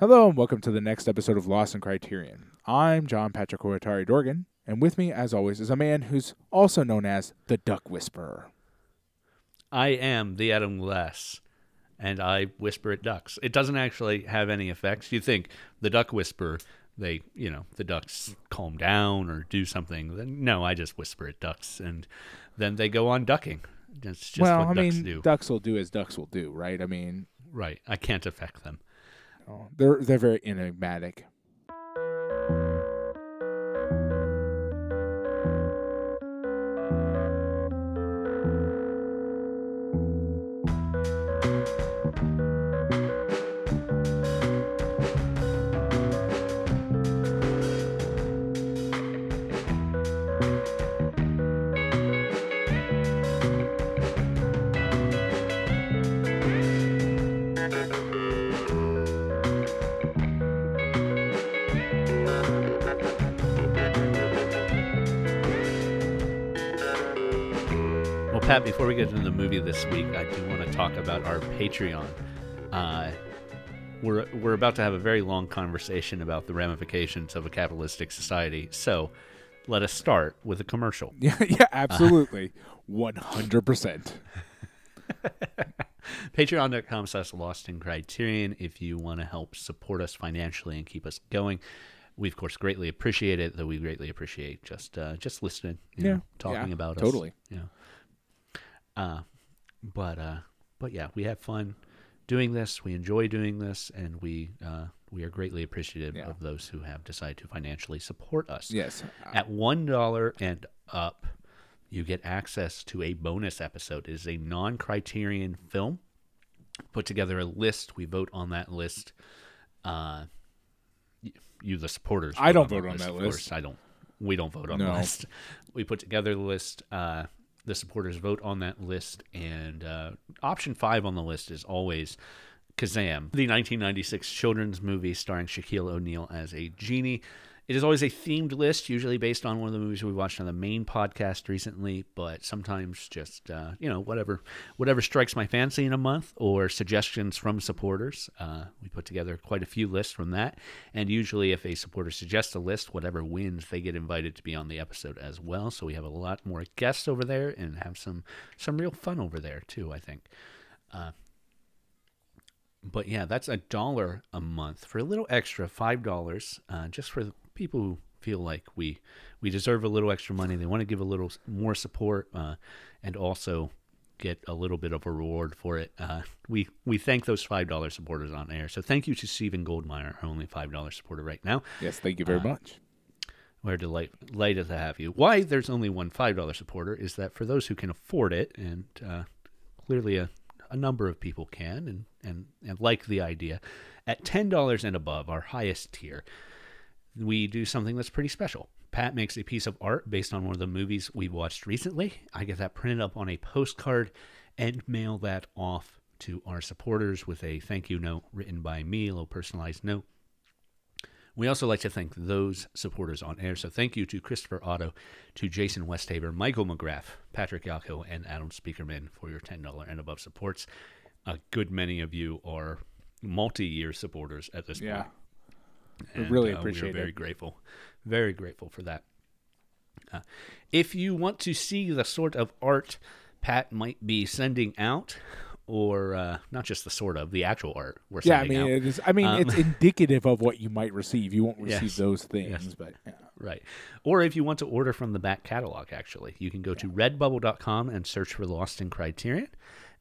Hello and welcome to the next episode of Lost in Criterion. I'm John Patrick Hoyatari Dorgan, and with me, as always, is a man who's also known as the Duck Whisperer. I am the Adam Glass, and I whisper at ducks. It doesn't actually have any effects. You think the duck whisperer, they, you know, the ducks calm down or do something. Then no, I just whisper at ducks, and then they go on ducking. That's just well, what I ducks mean, do. ducks will do as ducks will do, right? I mean, right. I can't affect them. Oh, they're they're very enigmatic. Before we get into the movie this week, I do want to talk about our Patreon. Uh, we're we're about to have a very long conversation about the ramifications of a capitalistic society. So, let us start with a commercial. Yeah, yeah, absolutely, one hundred percent. Patreon.com slash Lost in Criterion if you want to help support us financially and keep us going. We of course greatly appreciate it, though we greatly appreciate just uh, just listening, you Yeah, know, talking yeah, about us. totally. Yeah. Uh but uh but yeah, we have fun doing this. We enjoy doing this and we uh we are greatly appreciative Yeah. of those who have decided to financially support us. Yes, At one dollar and up, you get access to a bonus episode. It is a non-criterion film. Put together a list. We vote on that list. Uh, you, the supporters. I don't vote on that of list. course. I don't. We don't vote on No. the list. We put together the list. Uh, the supporters vote on that list, and uh, option five on the list is always Kazam, the 1996 children's movie starring Shaquille O'Neal as a genie. It is always a themed list, usually based on one of the movies we watched on the main podcast recently, but sometimes just uh, you know whatever whatever strikes my fancy in a month or suggestions from supporters. Uh, we put together quite a few lists from that, and usually if a supporter suggests a list, whatever wins, they get invited to be on the episode as well. So we have a lot more guests over there and have some some real fun over there too. I think. Uh, but yeah, that's a dollar a month for a little extra, five dollars, uh, just for people who feel like we we deserve a little extra money. They want to give a little more support, uh, and also get a little bit of a reward for it. Uh, we we thank those five dollar supporters on air. So thank you to Stephen Goldmeyer, our only five dollar supporter right now. yes. Thank you very Uh, much. We're delight, delighted to have you. Why there's only one five dollar supporter is that for those who can afford it, and uh, clearly a, a number of people can, and, and, and like the idea, at ten dollars and above, our highest tier, we do something that's pretty special. Pat makes a piece of art based on one of the movies we watched recently. I get that printed up on a postcard and mail that off to our supporters with a thank you note written by me, a little personalized note. We also like to thank those supporters on air. So thank you to Christopher Otto, to Jason Westhaver, Michael McGrath, Patrick Yako, and Adam Speakerman for your $10 and above supports. A good many of you are multi-year supporters at this Yeah, point. We And, really uh, appreciate we are very it. grateful. Very grateful for that. Uh, if you want to see the sort of art Pat might be sending out, or uh, not just the sort of, the actual art we're yeah. I mean, out. it is. I mean, Um, it's indicative of what you might receive. You won't receive Yes. those things, Yes. but yeah. Right. Or if you want to order from the back catalog, actually, you can go to redbubble.com and search for Lost in Criterion,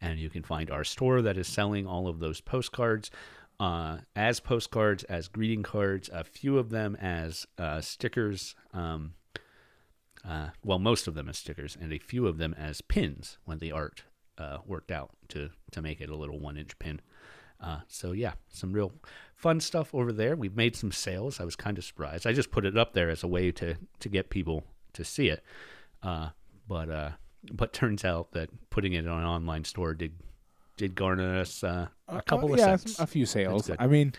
and you can find our store that is selling all of those postcards uh, as postcards, as greeting cards, a few of them as uh, stickers. Um, uh, well, most of them as stickers, and a few of them as pins when the art uh, worked out to to make it a little one inch pin. Uh, so yeah, some real fun stuff over there. We've made some sales. I was kind of surprised. I just put it up there as a way to to get people to see it. Uh, but but turns out that putting it on an online store did did garner us uh, a couple Uh, of yeah, some- a few sales. I mean,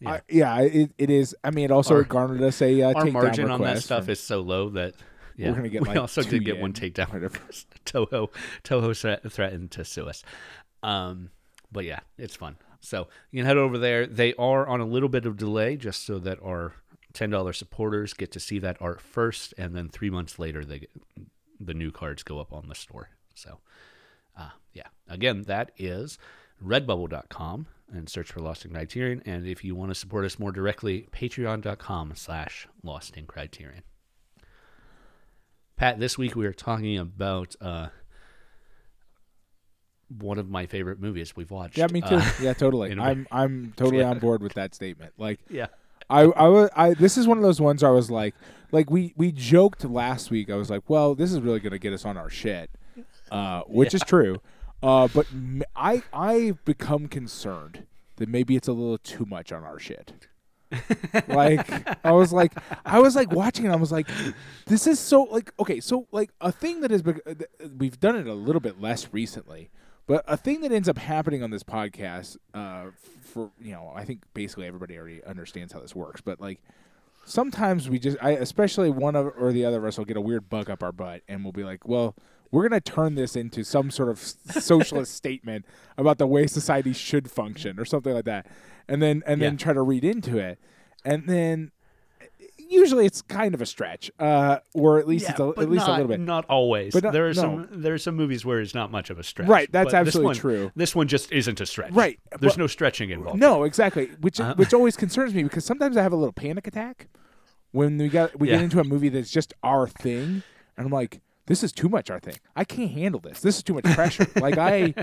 Yeah. I, yeah, it, it is. I mean, it also Our- garnered us a uh, Our margin on that stuff is so low that yeah, We're gonna get we like also did get one takedown. Toho Toho threat, threatened to sue us. Um, but yeah, it's fun. So you can head over there. They are on a little bit of delay just so that our $10 supporters get to see that art first. And then three months later, they get, the new cards go up on the store. So, uh, yeah. Again, that is redbubble.com and search for Lost in Criterion. And if you want to support us more directly, patreon.com slash Lost in Criterion. Pat, this week we are talking about uh, one of my favorite movies we've watched. Yeah, me too. Uh, yeah, totally. I'm I'm totally Yeah. on board with that statement. Like yeah. I I was I this is one of those ones where I was like like we we joked last week. I was like, well, this is really going to get us on our shit, uh, which is true. Uh, but I I've become concerned that maybe it's a little too much on our shit. like I was like I was like watching it. I was like, this is so like okay. So like a thing that is bec- uh, we've done it a little bit less recently, but a thing that ends up happening on this podcast, uh, for you know, I think basically everybody already understands how this works. But like sometimes we just, I especially one of or the other of us will get a weird bug up our butt, and we'll be like, well. We're gonna turn this into some sort of socialist statement about the way society should function, or something like that, and then and then try to read into it, and then usually it's kind of a stretch, uh, or at least it's a, at least not, a little bit. Not always. But not- there are no. some there are some movies where it's not much of a stretch. Right, that's but this absolutely one- true. This one just isn't a stretch. Right, There's no stretching involved. No, exactly. Which Uh-huh. which always concerns me because sometimes I have a little panic attack when we got we Yeah. get into a movie that's just our thing, and I'm like, this is too much I think I can't handle this. This is too much pressure. like I,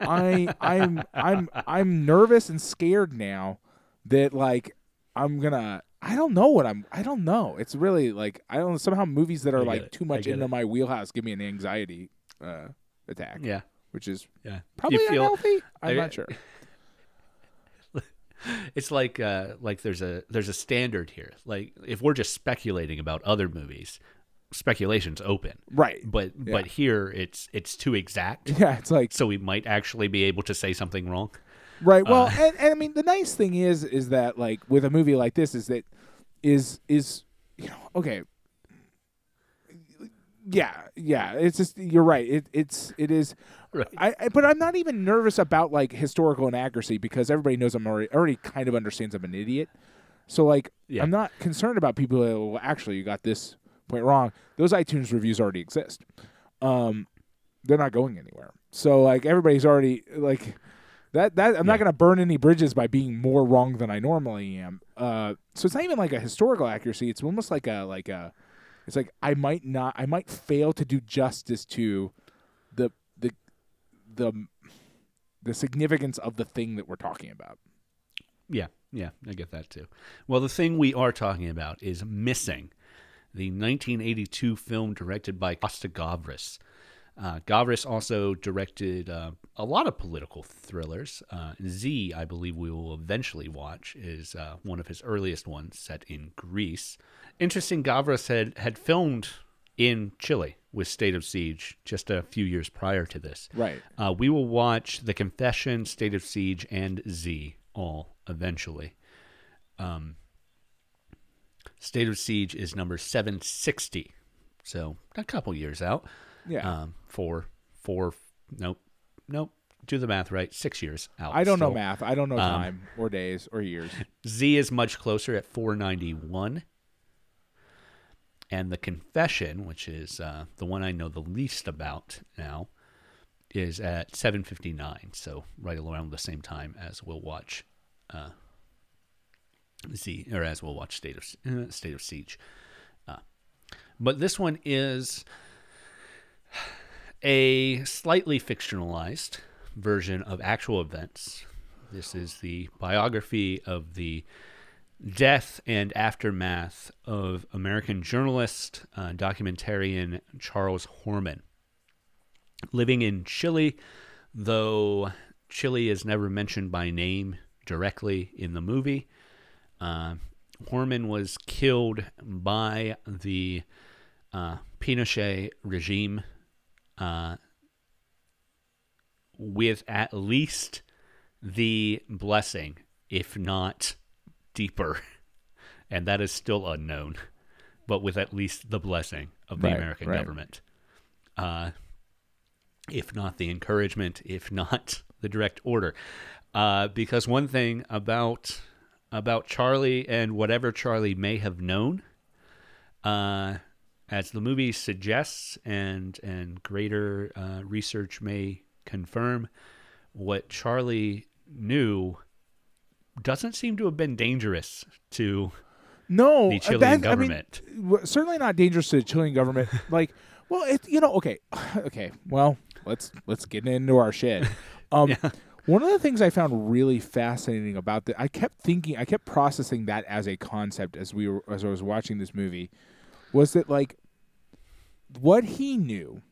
I, I'm I'm I'm nervous and scared now that like I'm gonna. I don't know what I'm. I don't know. It's really like I don't. Somehow movies that are like it. too much into it. my wheelhouse give me an anxiety uh, attack, Yeah. which is Yeah. probably you feel unhealthy. I'm I- not sure. it's like uh like there's a there's a standard here. Like if we're just speculating about other movies, speculation's open. Right. But Yeah. but here it's it's too exact. Yeah. It's like So we might actually be able to say something wrong. Right. Well, Uh, and, and I mean the nice thing is is that like with a movie like this is that is is you know okay. Yeah, yeah. It's just you're right. It it's it is. Right. I, I but I'm not even nervous about like historical inaccuracy because everybody knows I'm already already kind of understands I'm an idiot. So like Yeah. I'm not concerned about people. Who, well, actually, you got this point wrong. Those iTunes reviews already exist. Um, they're not going anywhere. So like everybody's already like that. That I'm not going to burn any bridges by being more wrong than I normally am. Uh, so it's not even like a historical accuracy. It's almost like a like a. It's like I might not. I might fail to do justice to the the the the significance of the thing that we're talking about. Yeah, yeah, I get that too. Well, the thing we are talking about is Missing, the 1982 film directed by Costa Gavras. Uh, Gavras also directed uh, a lot of political thrillers. Uh, Z, I believe we will eventually watch, is uh, one of his earliest ones set in Greece. Interesting, Gavras had, had filmed in Chile with State of Siege just a few years prior to this. Right. Uh, we will watch The Confession, State of Siege, and Z all eventually. Um, State of Siege is number 760. So a couple years out. Yeah. Um, for, for, nope, nope, do the math right. Six years out. I don't know math. I don't know Um, time or days or years. Z is much closer at 491. And The Confession, which is uh, the one I know the least about now, is at 759. So right around the same time as we'll watch uh, Z, or as we'll watch State of uh, State of Siege. Uh, but this one is a slightly fictionalized version of actual events. This is the biography of the death and aftermath of American journalist, uh, documentarian Charles Horman. Living in Chile, though Chile is never mentioned by name directly in the movie, uh, Horman was killed by the uh, Pinochet regime uh, with at least the blessing, if not deeper, and that is still unknown, but with at least the blessing of the Right, American right. government. Uh, if not the encouragement, if not the direct order. Uh, because one thing about about Charlie and whatever Charlie may have known, uh, as the movie suggests, and and greater uh, research may confirm, what Charlie knew doesn't seem to have been dangerous to No, the uh, Chilean that- I mean, government. certainly not dangerous to the Chilean government. like, well, it, you know, okay, okay. Well, let's let's get into our shit. Um, One of the things I found really fascinating about that, I kept thinking, I kept processing that as a concept as we were as I was watching this movie, was that like what he knew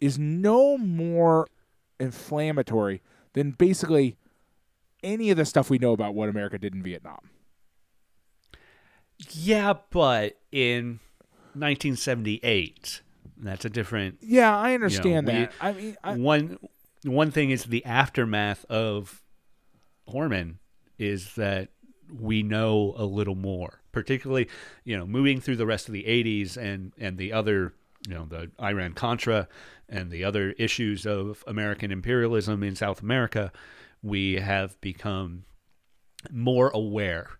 is no more inflammatory than basically any of the stuff we know about what America did in Vietnam. Yeah, but in 1978, that's a different Yeah, I understand we- that. I mean, I, one one thing is the aftermath of Horman is that we know a little more, particularly you know moving through the rest of the 80s and and the other you know the Iran Contra and the other issues of American imperialism in South America, we have become more aware.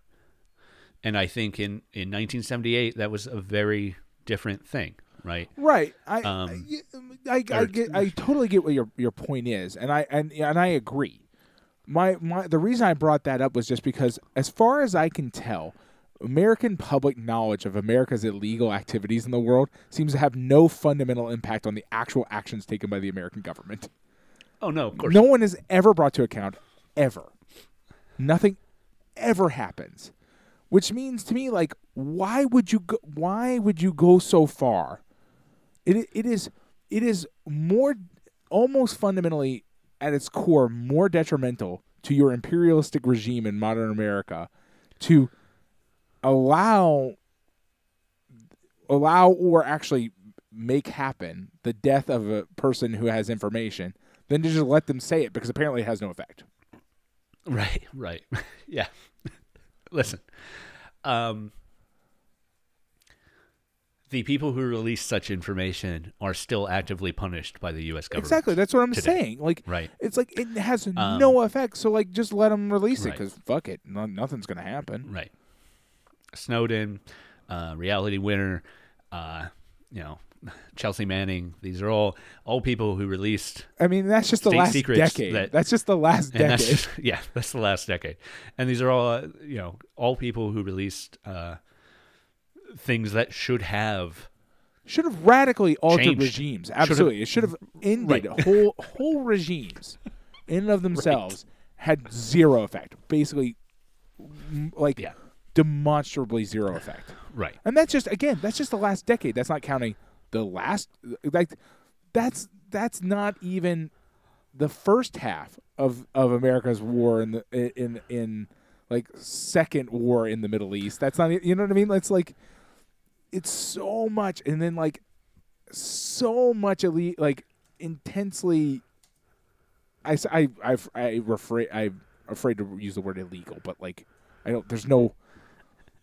And I think in, in 1978 that was a very different thing, right? Right. I, Um, I, I, I get, I totally get what your your point is, and I and and I agree. My my the reason I brought that up was just because, as far as I can tell, American public knowledge of America's illegal activities in the world seems to have no fundamental impact on the actual actions taken by the American government. Oh no, of course. No one is ever brought to account, ever. Nothing ever happens, which means to me, like, why would you go? Why would you go so far? It it is it is more almost fundamentally at its core more detrimental to your imperialistic regime in modern America to allow allow or actually make happen the death of a person who has information than to just let them say it because apparently it has no effect. Right, right. yeah. Listen. Um the people who release such information are still actively punished by the US government. Exactly, that's what I'm today. saying. Like, Right. it's like it has Um, no effect. So like, just let them release it because fuck it, no, nothing's gonna happen. Right. Snowden, uh, reality winner, uh, you know, Chelsea Manning, these are all all people who released I mean, that's just the last decade. that- that's just the last and that's decade. just, yeah, that's the last decade. And these are all uh, you know, all people who released uh, things that should have Should have radically altered Changed. regimes. Absolutely, it should have ended Right. whole whole regimes in and of themselves had zero effect. Basically, m- like Yeah. demonstrably zero effect. right. And that's just again, that's just the last decade. That's not counting the last like that's that's not even the first half of of America's war in the in in like second war in the Middle East. That's not e, you know what I mean? It's like it's so much and then like so much elite like intensely I refrain I'm afraid to use the word illegal, but like I don't there's no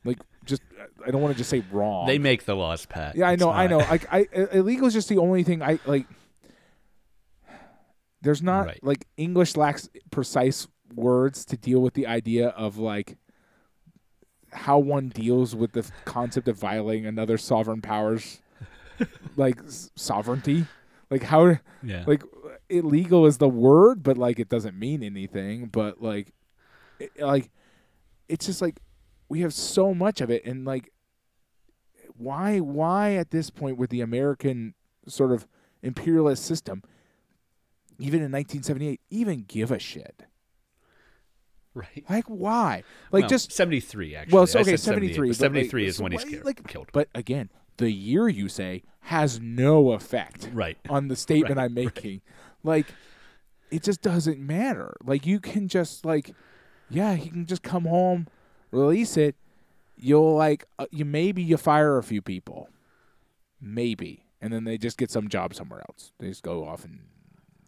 like just I don't want to just say wrong. They make the laws, Pat. Yeah, I know, I know. Like, I i- illegal is just the only thing I like. There's not Right. like English lacks precise words to deal with the idea of like how one deals with the concept of violating another sovereign power's like sovereignty. Like how Yeah. like illegal is the word, but like it doesn't mean anything. But like, it, like it's just like we have so much of it, and like, why why at this point with the American sort of imperialist system, even in 1978, even give a shit? Right. Like why? Like Well, just 73 actually. well, so, okay, said 78, 73. but but, like, 73 is so when he's why- like, killed. But again, the year you say has no effect Right. on the statement Right, I'm making. Like, it just doesn't matter. Like, you can just like, yeah, he can just come home, release it. You'll like, uh, you maybe you fire a few people, maybe, and then they just get some job somewhere else. They just go off and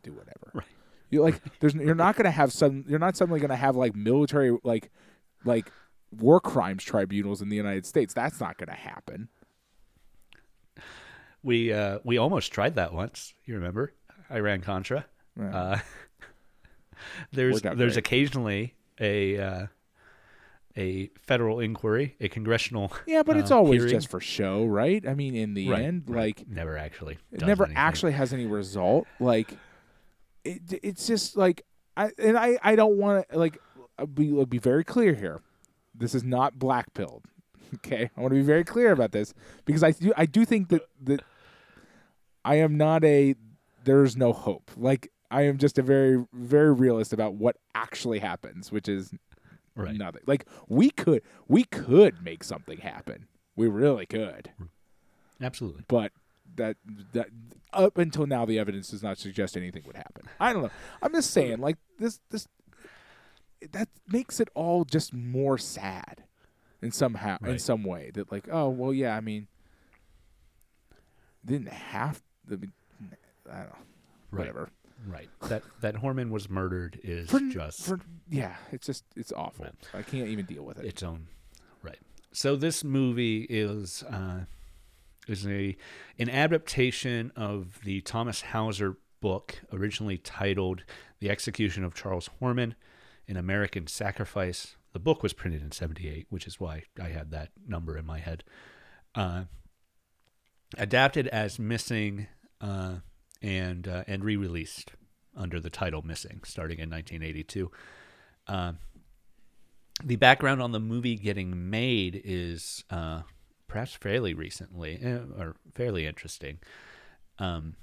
do whatever. Right. You like, there's you're not gonna have some. You're not suddenly gonna have like military like, like war crimes tribunals in the United States. That's not gonna happen. We uh, we almost tried that once. You remember Iran Contra? Yeah. Uh, there's there's great. occasionally a uh, a federal inquiry, a congressional. Yeah, but it's uh, always hearing. just for show, right? I mean, in the Right, end, right. like never actually. it never anything. actually has any result. Like it, it's just like I and I I don't want to like I'll be I'll be very clear here. This is not black pilled. Okay, I want to be very clear about this because I do I do think that that I am not a there's no hope. Like I am just a very very realist about what actually happens, which is Right. nothing. Like we could we could make something happen. We really could Absolutely. but that that up until now the evidence does not suggest anything would happen. I don't know. I'm just saying like this this that makes it all just more sad in somehow in some way that like oh well yeah I mean didn't have I, mean, I don't know Right. whatever Right. That that Horman was murdered is for, just for yeah it's just it's awful Right. I can't even deal with it its own right. So this movie is uh, is a an adaptation of the Thomas Hauser book, originally titled "The Execution of Charles Horman: An American Sacrifice." The book was printed in '78, which is why I had that number in my head. Uh, adapted as Missing uh, and uh, and re-released under the title Missing, starting in 1982. Uh, the background on the movie getting made is uh, perhaps fairly recently eh, or fairly interesting. Um,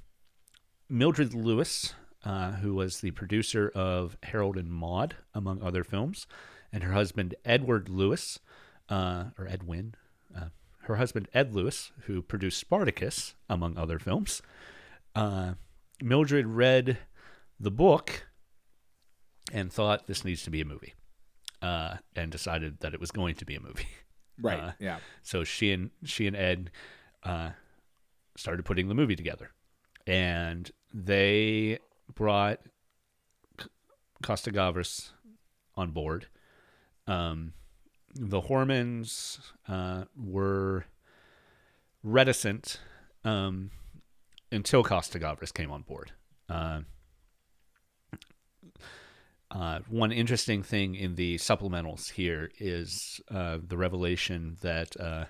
Mildred Lewis, uh, who was the producer of Harold and Maude, among other films, and her husband Edward Lewis, uh, or Edwin, uh, her husband Ed Lewis, who produced Spartacus, among other films. Uh, Mildred read the book and thought this needs to be a movie uh, and decided that it was going to be a movie. right uh, yeah So she and she and Ed uh, started putting the movie together, and they brought C- Costa Gavras on board. Um, the Hormans uh, were reticent um, until Costa Gavras came on board. Uh, one interesting thing in the supplementals here is uh, the revelation that uh,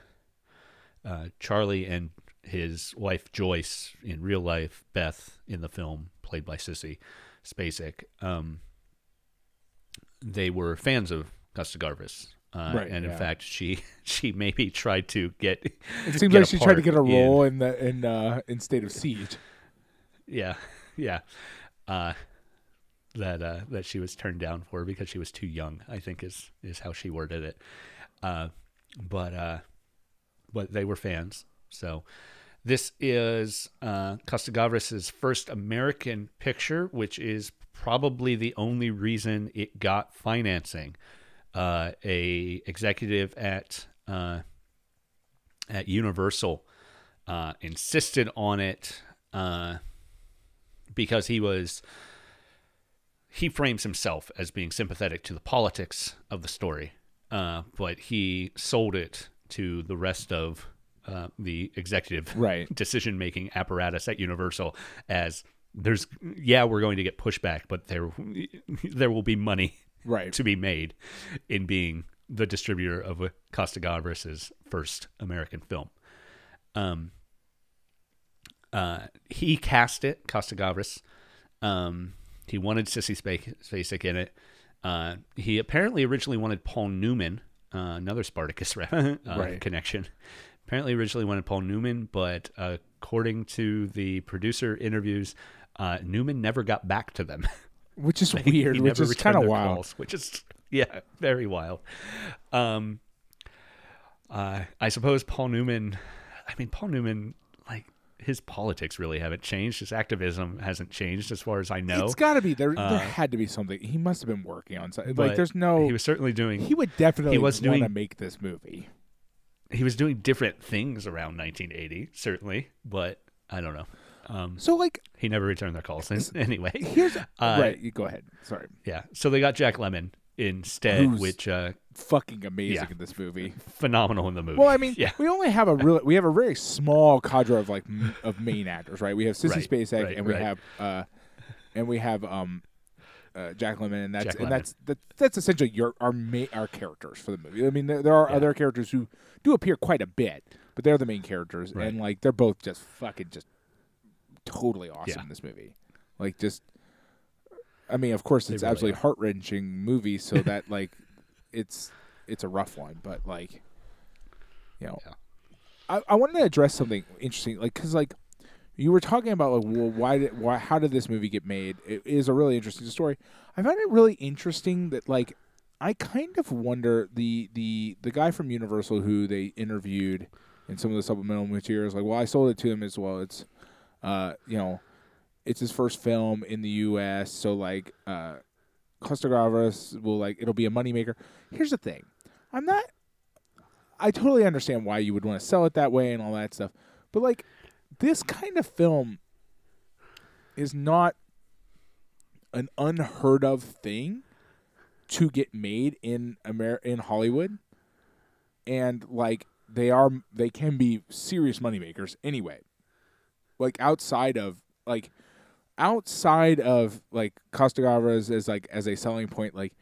uh, Charlie and his wife Joyce, in real life, Beth in the film, played by Sissy Spacek, um, they were fans of Costa Gavras. Uh, Right, and in yeah. fact, she she maybe tried to get. it seems get like she tried to get a role in the in uh in State of Siege Yeah, yeah. That uh, that she was turned down for because she was too young. I think is is how she worded it. Uh, but uh, but they were fans. So this is uh, first American picture, which is probably the only reason it got financing. Uh, a executive at uh, at Universal uh, insisted on it uh, because he was he frames himself as being sympathetic to the politics of the story, uh, but he sold it to the rest of uh, the executive Right. decision making apparatus at Universal as there's yeah we're going to get pushback, but there there will be money right to be made in being the distributor of Costa Gavras' first American film. Um, uh, he cast it, Costa Gavras. Um, he wanted Sissy Spacek in it. Uh, he apparently originally wanted Paul Newman, uh, another Spartacus uh, Right. connection. Apparently, originally wanted Paul Newman, but uh, according to the producer interviews, uh, Newman never got back to them. which is weird he which is kind of wild calls, which is yeah, very wild. Um, uh, I suppose Paul Newman. I mean, Paul Newman, his politics really haven't changed. His activism hasn't changed, as far as I know. It's got to be there. Uh, there had to be something. He must have been working on something. Like, there's no. He was certainly doing. he would definitely was want to make this movie. he was doing different things around 1980, certainly, but I don't know. Um, So, like, he never returned their calls. Anyway, here's Uh, right. You go ahead. Sorry. yeah. So they got Jack Lemmon instead, Who's- which uh, Fucking amazing Yeah. in this movie. phenomenal in the movie. Well, I mean, yeah, we only have a real. We have a very small cadre of like m- of main actors, right? We have Sissy Right, Spacek, right, and we right. have uh, and we have um, uh, Jack Lemmon, and that's Jack and Lemmon. that's that, that's essentially your our ma- our characters for the movie. I mean, there, there are Yeah. other characters who do appear quite a bit, but they're the main characters, Right. and like they're both just fucking just totally awesome Yeah. in this movie. Like just, I mean, of course, it's really absolutely heart wrenching movie, so that like it's it's a rough one, but like you know, Yeah. I I wanted to address something interesting, like because like you were talking about like well why did why how did this movie get made? It is a really interesting story. I found it really interesting that like I kind of wonder the the the guy from Universal who they interviewed in some of the supplemental materials like well I sold it to him as well. It's uh you know it's his first film in the U.S. So like uh Costa will like it'll be a moneymaker. Here's the thing, I'm not. I totally understand why you would want to sell it that way and all that stuff, but like this kind of film is not an unheard of thing to get made in Amer- in Hollywood, and like they are they can be serious moneymakers anyway. Like outside of like outside of like Costa Gavras as like as a selling point, like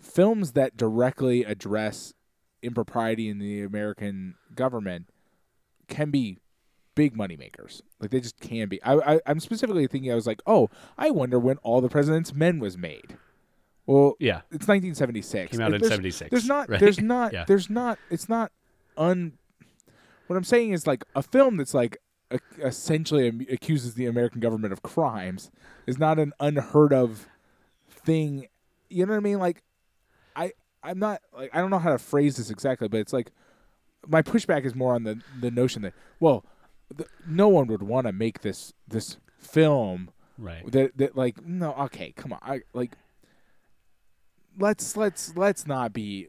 films that directly address impropriety in the American government can be big money makers. Like they just can be. I, I I'm specifically thinking. I was like, oh, I wonder when All the President's Men was made. Well, Yeah. it's 1976. Came out Like, in there's- 76, There's not. right? There's not. Yeah. There's not. It's not un. What I'm saying is like a film that's like a, essentially am- accuses the American government of crimes is not an unheard of thing. You know what I mean? Like, I I'm not like I don't know how to phrase this exactly, but it's like my pushback is more on the the notion that well, the, no one would want to make this this film Right. that that like no okay come on I like let's let's let's not be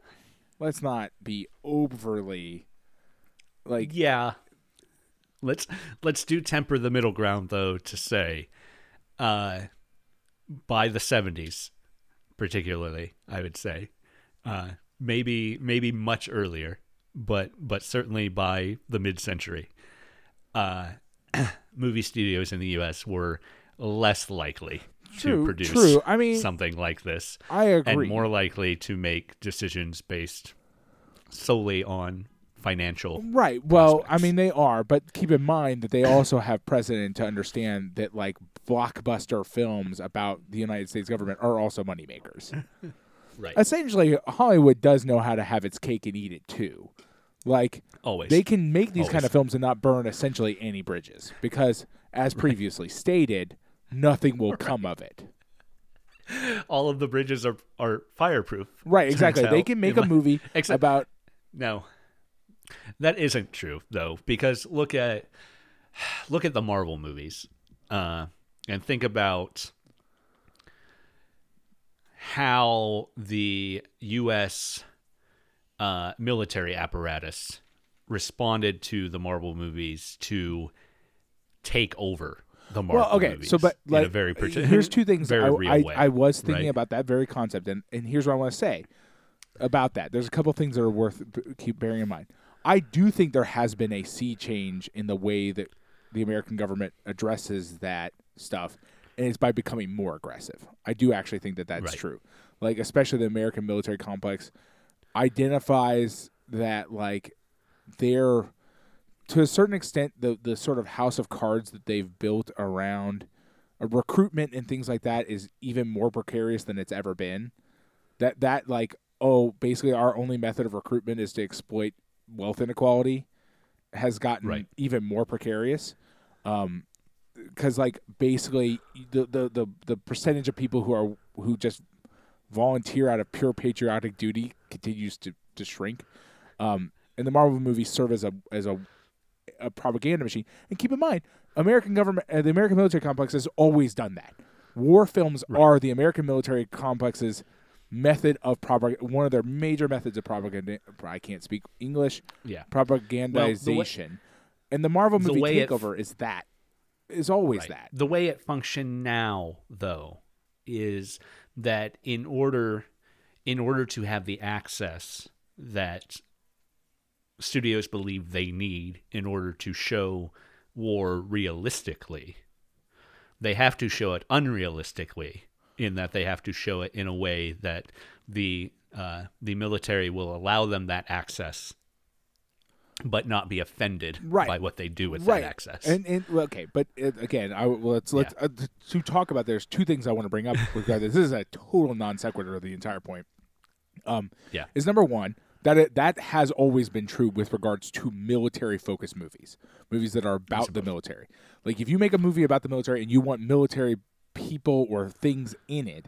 let's not be overly like yeah. Let's let's do temper the middle ground though to say uh by the 70s particularly, I would say. Uh maybe maybe much earlier, but but certainly by the mid-century. Uh movie studios in the US were less likely True, to produce true. I mean, something like this I agree and more likely to make decisions based solely on financial right. Well I mean they are but keep in mind that they also have precedent to understand that like blockbuster films about the United States government are also moneymakers. Right. Essentially Hollywood does know how to have its cake and eat it too. Like always. they can make these kind of films and not burn essentially any bridges because as previously stated nothing will come of it. All of the bridges are are fireproof right exactly. they can make a movie Except- about no that isn't true though because look at look at the marvel movies uh and think about how the us uh military apparatus responded to the marvel movies to take over the Marvel well okay movies so but in like a very parti- here's two things very I, real I, way, I was thinking right? about that very concept and, and here's what I want to say about that there's a couple things that are worth b- keep bearing in mind I do think there has been a sea change in the way that the American government addresses that stuff and it's by becoming more aggressive. I do actually think that that's Right. true. Like especially the American military complex identifies that like they're to a certain extent the the sort of house of cards that they've built around uh, recruitment and things like that is even more precarious than it's ever been. That that like oh basically our only method of recruitment is to exploit wealth inequality has gotten Right. even more precarious um because like basically the, the the the percentage of people who are who just volunteer out of pure patriotic duty continues to to shrink um and the marvel movies serve as a as a a propaganda machine. And keep in mind, American government, uh, the American military complex has always done that. War films are the American military complex's method of propaganda. One of their major methods of propaganda. I can't speak English. yeah Propagandization. and the Marvel the movie way it- takeover is that. Is always Right. that. The way it functions now, though, is that in order in order to have the access that studios believe they need in order to show war realistically, they have to show it unrealistically in that they have to show it in a way that the uh, the military will allow them that access, but not be offended Right. by what they do with right that access. And, and well, okay, but uh, again, I well, let's let's uh, to talk about. There's two things I want to bring up regarding this. This is a total non sequitur of the entire point. Um, Yeah. is number one that it, that has always been true with regards to military focused movies, movies that are about the military. Like if you make a movie about the military and you want military people or things in it,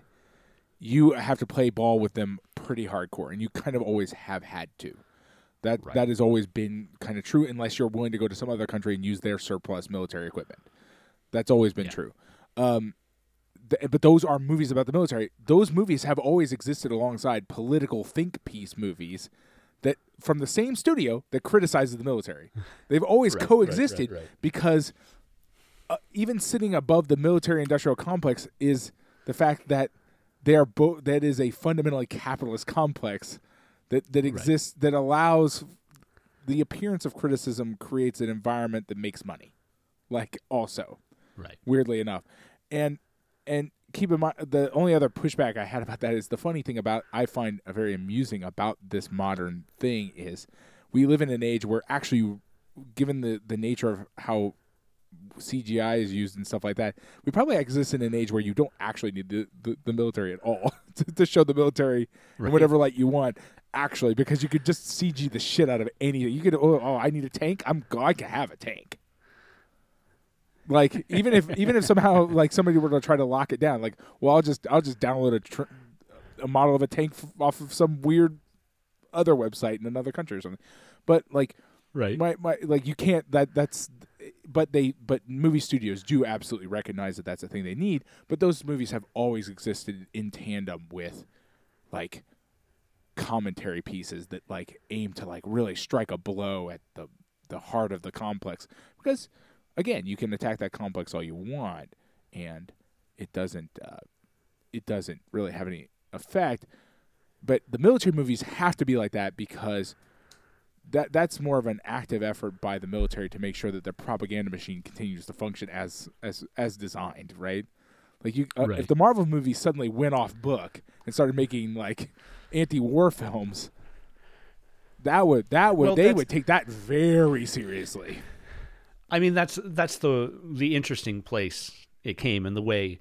you have to play ball with them pretty hardcore, and you kind of always have had to. That Right. that has always been kind of true, unless you're willing to go to some other country and use their surplus military equipment. That's always been Yeah. true. Um, th- but those are movies about the military. Those movies have always existed alongside political think piece movies that from the same studio that criticizes the military. They've always Right, coexisted right. because uh, even sitting above the military industrial complex is the fact that they are both that is a fundamentally capitalist complex that that exists that allows the appearance of criticism creates an environment that makes money like also right. weirdly enough. And and keep in mind the only other pushback I had about that is the funny thing about I find a very amusing about this modern thing is we live in an age where actually given the the nature of how CGI is used and stuff like that, we probably exist in an age where you don't actually need the, the, the military at all to, to show the military in Right. whatever light you want. Actually, because you could just CG the shit out of anything. You could, oh, oh I need a tank. I'm, I can have a tank. Like even if even if somehow like somebody were to try to lock it down, like well I'll just I'll just download a tr- a model of a tank f- off of some weird other website in another country or something. But like Right. my, my like you can't that that's but they but movie studios do absolutely recognize that that's a thing they need. But those movies have always existed in tandem with like commentary pieces that like aim to like really strike a blow at the the heart of the complex because again you can attack that complex all you want and it doesn't uh, it doesn't really have any effect but the military movies have to be like that because that that's more of an active effort by the military to make sure that their propaganda machine continues to function as as as designed right like you uh, Right. if the marvel movies suddenly went off book and started making like anti-war films that would that would Well, they would take that very seriously I mean that's that's the the interesting place it came and the way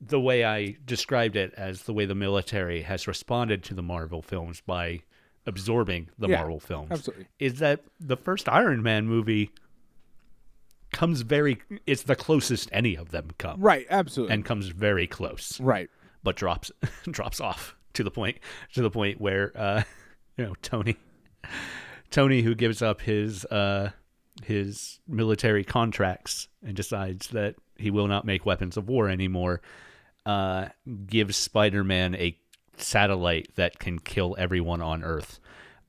the way I described it as the way the military has responded to the Marvel films by absorbing the Yeah, Marvel films. absolutely. is that the first Iron Man movie comes very it's the closest any of them come. Right absolutely. And comes very close. Right. But drops drops off to the point to the point where uh you know Tony Tony who gives up his uh his military contracts and decides that he will not make weapons of war anymore uh gives Spider-Man a satellite that can kill everyone on earth.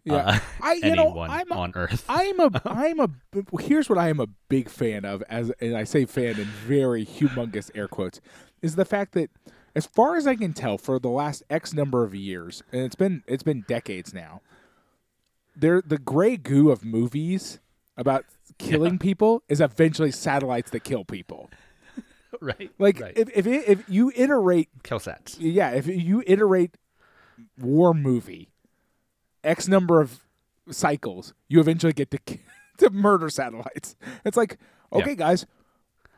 Yeah. Uh, i you know anyone i'm a, on earth. I'm a I'm a here's what I am a big fan of as and I say fan in very humongous air quotes is the fact that as far as I can tell for the last X number of years and it's been it's been decades now there the gray goo of movies about killing people is eventually satellites that kill people right like right. if if it, if you iterate kill sets. yeah, if you iterate war movie X number of cycles, you eventually get to to murder satellites. It's like, okay, Yeah. guys,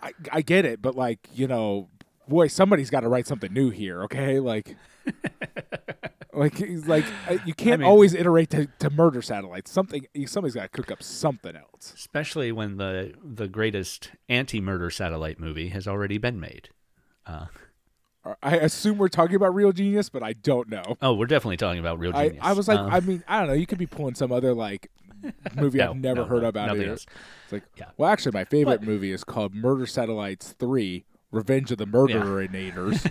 I I get it, but like, you know, boy, somebody's got to write something new here, okay? Like like he's like uh, you can't mean- always iterate to, to murder satellites. Something somebody's got to cook up something else. especially when the the greatest anti-murder satellite movie has already been made uh I assume we're talking about Real Genius, but I don't know. Oh, we're definitely talking about real genius. I was like, Um, I mean, I don't know. You could be pulling some other like movie no, I've never no, heard no, about. nothing It. else. It's like, Yeah. well, actually, my favorite But- movie is called Murder Satellites Three: Revenge of the Murderators.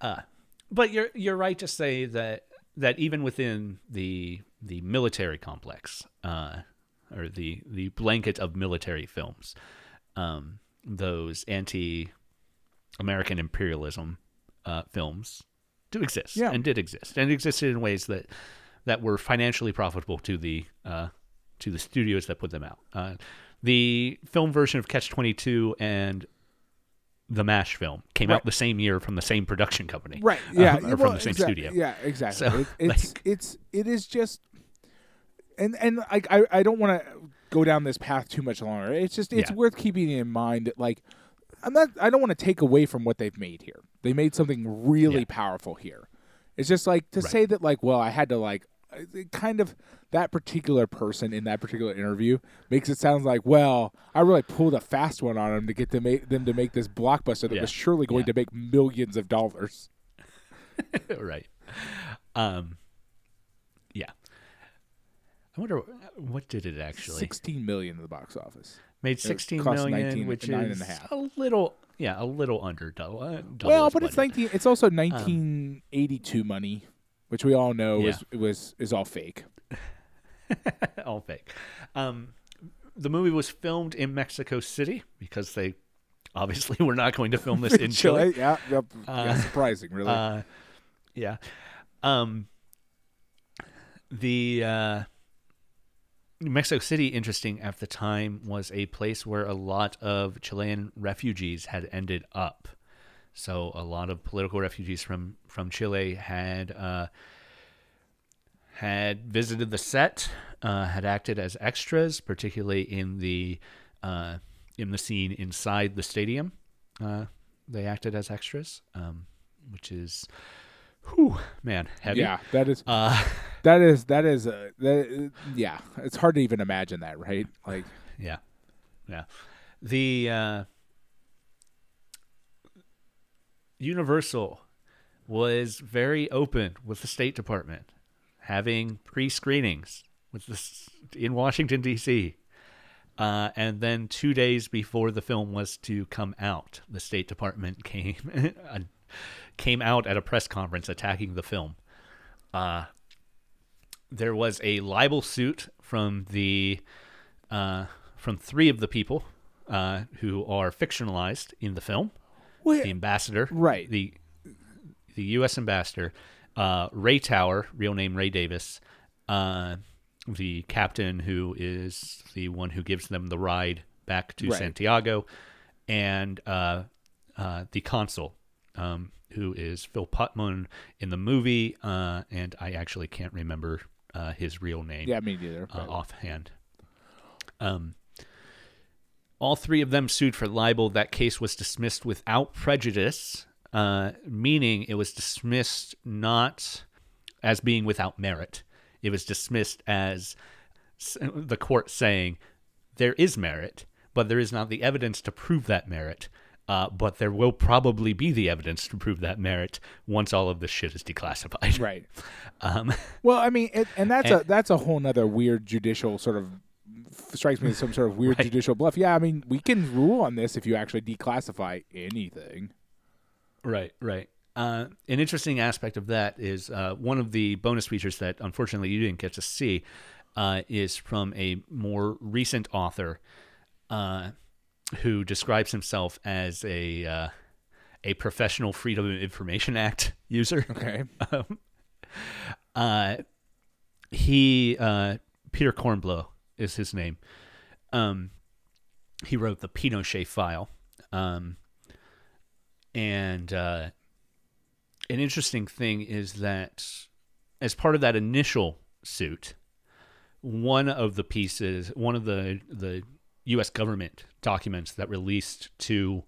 But you're you're right to say that that even within the the military complex, uh, or the the blanket of military films, um, those anti American imperialism uh, films do exist Yeah. and did exist and existed in ways that that were financially profitable to the uh, to the studios that put them out. Uh, the film version of Catch Twenty Two and the Mash film came Right. out the same year from the same production company, right yeah um, or well, from the same exact- studio. yeah exactly So, It- it's like- it's it is just and and like i i don't want to go down this path too much longer it's just it's Yeah. worth keeping in mind that like i'm not i don't want to take away from what they've made here they made something really Yeah. powerful here it's just like to Right. say that like well i had to like uh, it kind of that particular person in that particular interview makes it sound like well i really pulled a fast one on them to get make them to make this blockbuster that Yeah. was surely going Yeah. to make millions of dollars right. Um, yeah. I wonder what did it actually 16 million in the box office made sixteen cost million, 19 which nine is and a half. a little, yeah, a little under double. Uh, double well its but it's 19 it's also 1982 money which we all know is was is all fake all fake. Um, the movie was filmed in Mexico City because they obviously were not going to film this in Chile. yeah, yep, yeah Uh, surprising really Uh, yeah. Um, the uh, Mexico City, interesting at the time, was a place where a lot of Chilean refugees had ended up. So a lot of political refugees from from Chile had uh, had visited the set, uh, had acted as extras, particularly in the uh, in the scene inside the stadium. Uh, they acted as extras, um, which is, whew, man, heavy. yeah that is Uh, that is that is uh, that, yeah it's hard to even imagine that right like yeah, yeah. The uh, Universal was very open with the State Department, having pre-screenings with this in Washington D.C. Uh, and then two days before the film was to come out, the State Department came uh, came out at a press conference attacking the film. Uh, there was a libel suit from the uh, from three of the people uh, who are fictionalized in the film. Wait, The ambassador, Right. The the U.S. ambassador, uh, Ray Tower, real name Ray Davis, uh, the captain who is the one who gives them the ride back to Right. Santiago, and uh, uh, the consul, um, who is Phil Putnam in the movie, uh, and I actually can't remember uh, his real name yeah me neither offhand. Um, all three of them sued for libel. That case was dismissed without prejudice, uh, meaning it was dismissed not as being without merit. It was dismissed as the court saying there is merit, but there is not the evidence to prove that merit. Uh, but there will probably be the evidence to prove that merit once all of this shit is declassified. right Um, Well, I mean, it, and that's a that's a whole nother weird judicial sort of strikes me as some sort of weird Right. judicial bluff. Yeah, I mean, we can rule on this if you actually declassify anything. Right, right. Uh, an interesting aspect of that is uh, one of the bonus features that unfortunately you didn't get to see uh, is from a more recent author uh, who describes himself as a uh, a professional Freedom of Information Act user. Okay. Uh, he uh, Peter Kornbluh is his name. Um, he wrote the Pinochet file, um, and uh, an interesting thing is that as part of that initial suit, one of the pieces, one of the the U.S. government documents that released to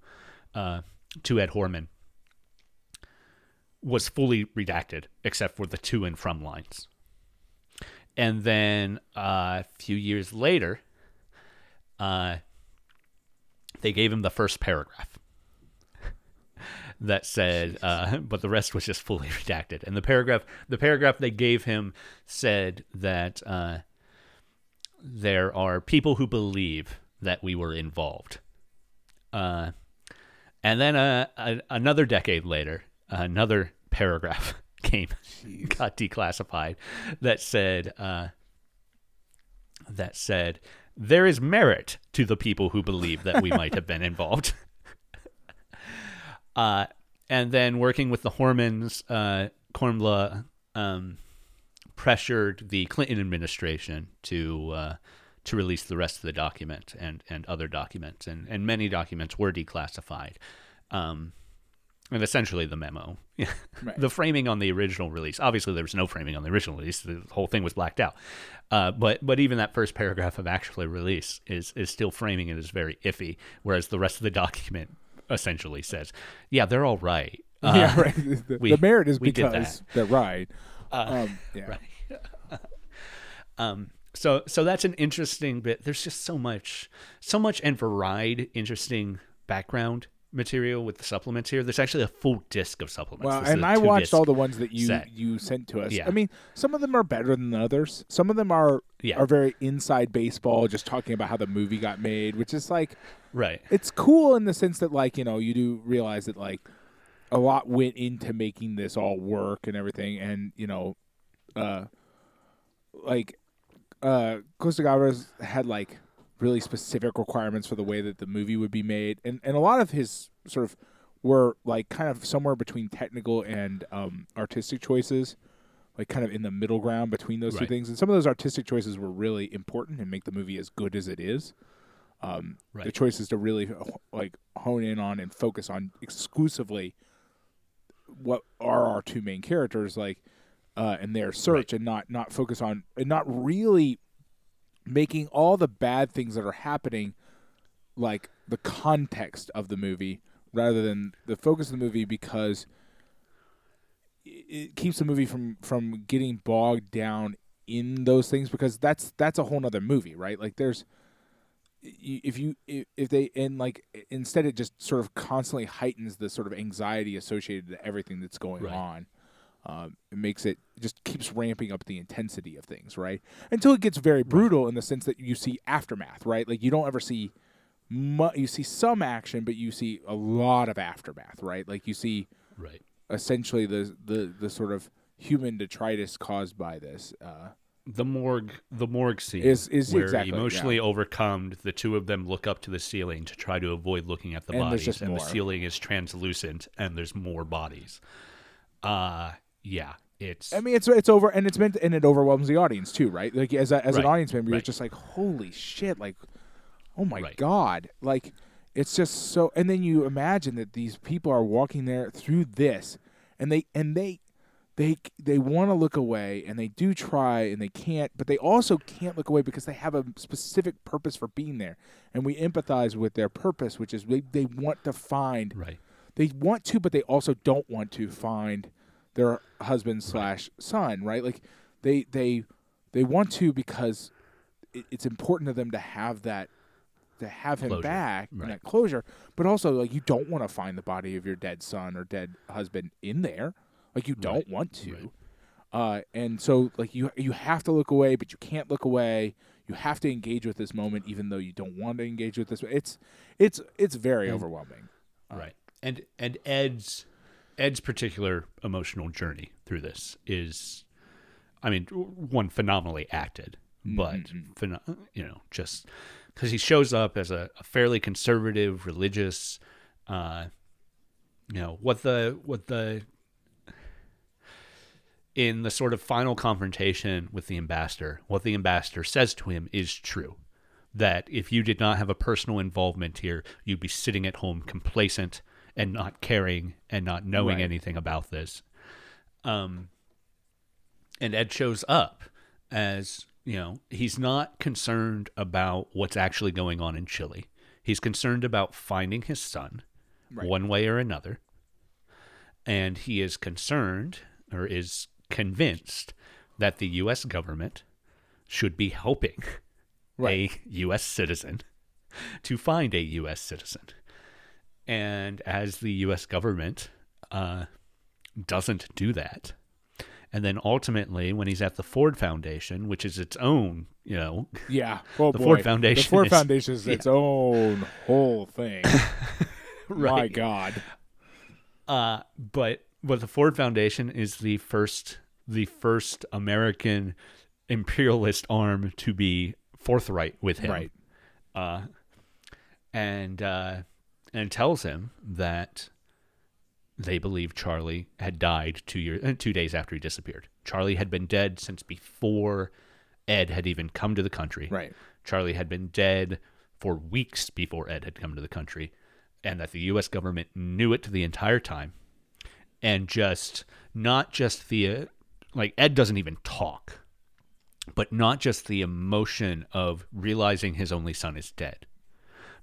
uh, to Ed Horman was fully redacted except for the to and from lines. And then uh, a few years later, uh, they gave him the first paragraph that said, uh, but the rest was just fully redacted. And the paragraph, the paragraph they gave him said that uh, there are people who believe that we were involved. Uh, and then uh, another decade later, another paragraph came, got declassified that said, uh, that said, there is merit to the people who believe that we might have been involved. uh, and then working with the Hormans, uh, Kornbluh um, pressured the Clinton administration to uh, to release the rest of the document and, and other documents, and, and many documents were declassified. Um, and essentially the memo, Right. the framing on the original release. Obviously, there was no framing on the original release; the whole thing was blacked out. Uh, but but even that first paragraph of actually release is is still framing it as very iffy, whereas the rest of the document essentially says, "Yeah, they're all right." Uh, yeah, right. The, we- the merit is Uh, because they're right. um, yeah. Um, so so that's an interesting bit. There's just so much, so much and varied interesting background material with the supplements here. There's actually a full disc of supplements. Well, This and I watched all the ones that you set. you sent to us. Yeah. I mean, some of them are better than others. Some of them are Yeah. are very inside baseball, just talking about how the movie got made, which is like right. it's cool in the sense that like you know you do realize that like a lot went into making this all work and everything, and you know, uh, like uh, Costa Gavras had like really specific requirements for the way that the movie would be made, and and a lot of his sort of were like kind of somewhere between technical and um, artistic choices. Like kind of in the middle ground between those two things, and some of those artistic choices were really important and make the movie as good as it is. Um, The Right. choice is to really like hone in on and focus on exclusively what are our two main characters like uh, and their search, and not not focus on and not really making all the bad things that are happening like the context of the movie rather than the focus of the movie because it keeps the movie from from getting bogged down in those things because that's that's a whole nother movie right like there's if you if if they and like instead it just sort of constantly heightens the sort of anxiety associated to everything that's going Right. on um, it makes it just keeps ramping up the intensity of things right? Until it gets very brutal in the sense that you see aftermath right? Like you don't ever see mu- you see some action but you see a lot of aftermath right? Like you see Right. essentially the the the sort of human detritus caused by this uh The morgue, the morgue scene Is- is where exactly, emotionally overcome, the two of them look up to the ceiling to try to avoid looking at the And bodies, and the ceiling is translucent, and there's more bodies. Uh yeah, it's I mean, it's it's over, and it's meant, and it overwhelms the audience too, right? Like as a, as an audience member, you're just like, holy shit, like, oh my Right. god, like, it's just so. And then you imagine that these people are walking there through this, and they and they they they want to look away, and they do try, and they can't, but they also can't look away because they have a specific purpose for being there, and we empathize with their purpose, which is they they want to find right. they want to, but they also don't want to find their husband slash son, right? Like they they they want to because it, it's important to them to have that to have him Closure, back and right. that closure. But also, like you don't want to find the body of your dead son or dead husband in there. Like you don't want to. right. Uh, and so like you you have to look away, but you can't look away. You have to engage with this moment, even though you don't want to engage with this. It's it's it's very overwhelming. Right. And and Ed's Ed's particular emotional journey through this is I mean one phenomenally acted, but pheno- you know, just cuz he shows up as a, a fairly conservative religious uh you know, what the what the in the sort of final confrontation with the ambassador, what the ambassador says to him is true. That if you did not have a personal involvement here, you'd be sitting at home complacent and not caring and not knowing Right. anything about this. Um, and Ed shows up as, you know, he's not concerned about what's actually going on in Chile. He's concerned about finding his son Right. one way or another. And he is concerned or is convinced that the U.S. government should be helping Right. a U.S. citizen to find a U.S. citizen. And as the U.S. government uh, doesn't do that, and then ultimately, when he's at the Ford Foundation, which is its own, you know, Yeah. Oh The boy. Ford Foundation The Ford is- Foundation is its own whole thing. My God. Uh, but but the Ford Foundation is the first the first American imperialist arm to be forthright with him, Right. Uh, and uh, and tells him that they believe Charlie had died two years uh, two days after he disappeared. Charlie had been dead since before Ed had even come to the country. Right. Charlie had been dead for weeks before Ed had come to the country, and that the U.S. government knew it the entire time, and just not just the uh, like Ed doesn't even talk, but not just the emotion of realizing his only son is dead,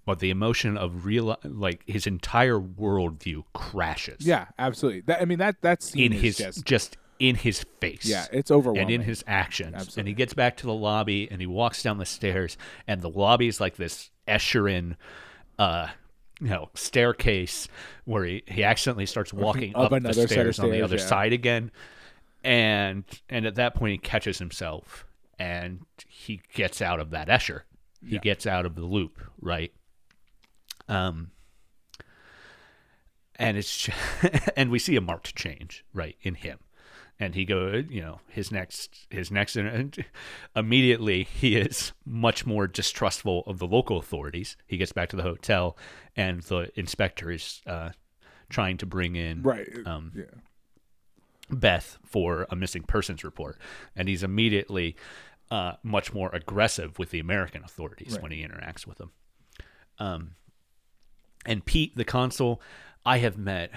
but the emotion of real like his entire worldview crashes. Yeah, absolutely. That, I mean that that scene in is his just just in his face. yeah, it's overwhelming. and in his actions. And he gets back to the lobby and he walks down the stairs and the lobby is like this Escherin uh you know, staircase where he, he accidentally starts walking Up up, the another stairs, on the other yeah. side again. And and at that point he catches himself and he gets out of that Escher. He Yeah. gets out of the loop, right? Um and it's ju- and we see a marked change right in him and he go you know his next his next and immediately he is much more distrustful of the local authorities he gets back to the hotel and the inspector is uh, trying to bring in right. um, yeah. Beth for a missing persons report, and he's immediately uh, much more aggressive with the American authorities Right. when he interacts with them. Um, and Pete, the consul, I have met.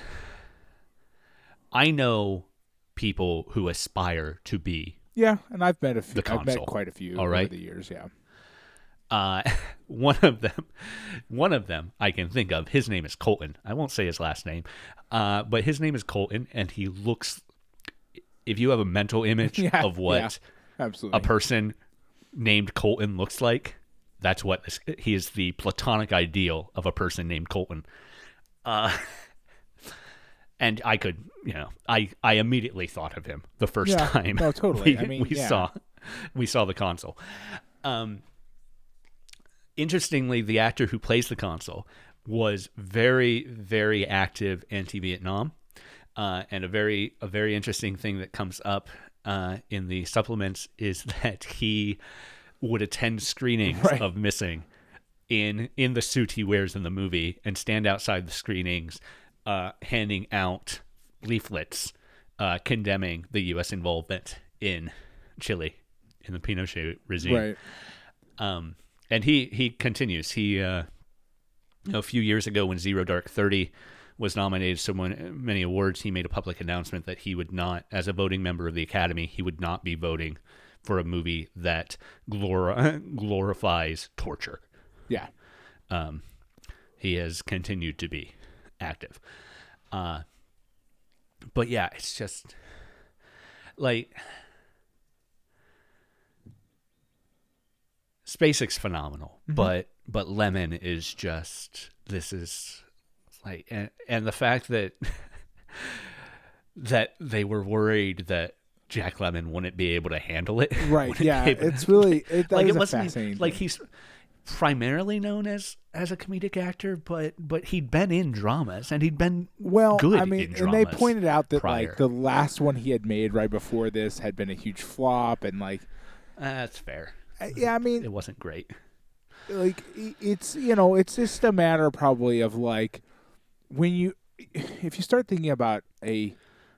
I know people who aspire to be. Yeah, and I've met a few. The I've met quite a few All over the years. Yeah. Uh, one of them, one of them I can think of. His name is Colton. I won't say his last name, uh, but his name is Colton, and he looks. If you have a mental image Yeah, of what yeah. Absolutely. a person named Colton looks like. That's what this, he is the platonic ideal of a person named Colton. Uh, and I could, you know, I I immediately thought of him the first Yeah, time. no, totally. we, I mean, we yeah. saw we saw the consul. Um, interestingly, the actor who plays the consul was very very active anti-Vietnam. Uh, and a very a very interesting thing that comes up uh, in the supplements is that he would attend screenings Right. of Missing in in the suit he wears in the movie and stand outside the screenings, uh, handing out leaflets uh, condemning the U.S. involvement in Chile in the Pinochet regime. right. Um, and he he continues. He uh, a few years ago when Zero Dark Thirty was nominated so many awards, he made a public announcement that he would not, as a voting member of the Academy, he would not be voting for a movie that glor- glorifies torture. Yeah. Um, he has continued to be active. Uh, but yeah, it's just like Spacek's phenomenal, but but Lemmon is just this is like and, and the fact that that they were worried that Jack Lemmon wouldn't be able to handle it. Right. Yeah. It's really it, like it wasn't like he's primarily known as as a comedic actor, but but he'd been in dramas and he'd been well, good I mean, and they pointed out that prior. like the last one he had made right before this had been a huge flop, and like, uh, that's fair. uh, yeah, I mean, It wasn't great. like it's you know it's just a matter probably of like when you if you start thinking about a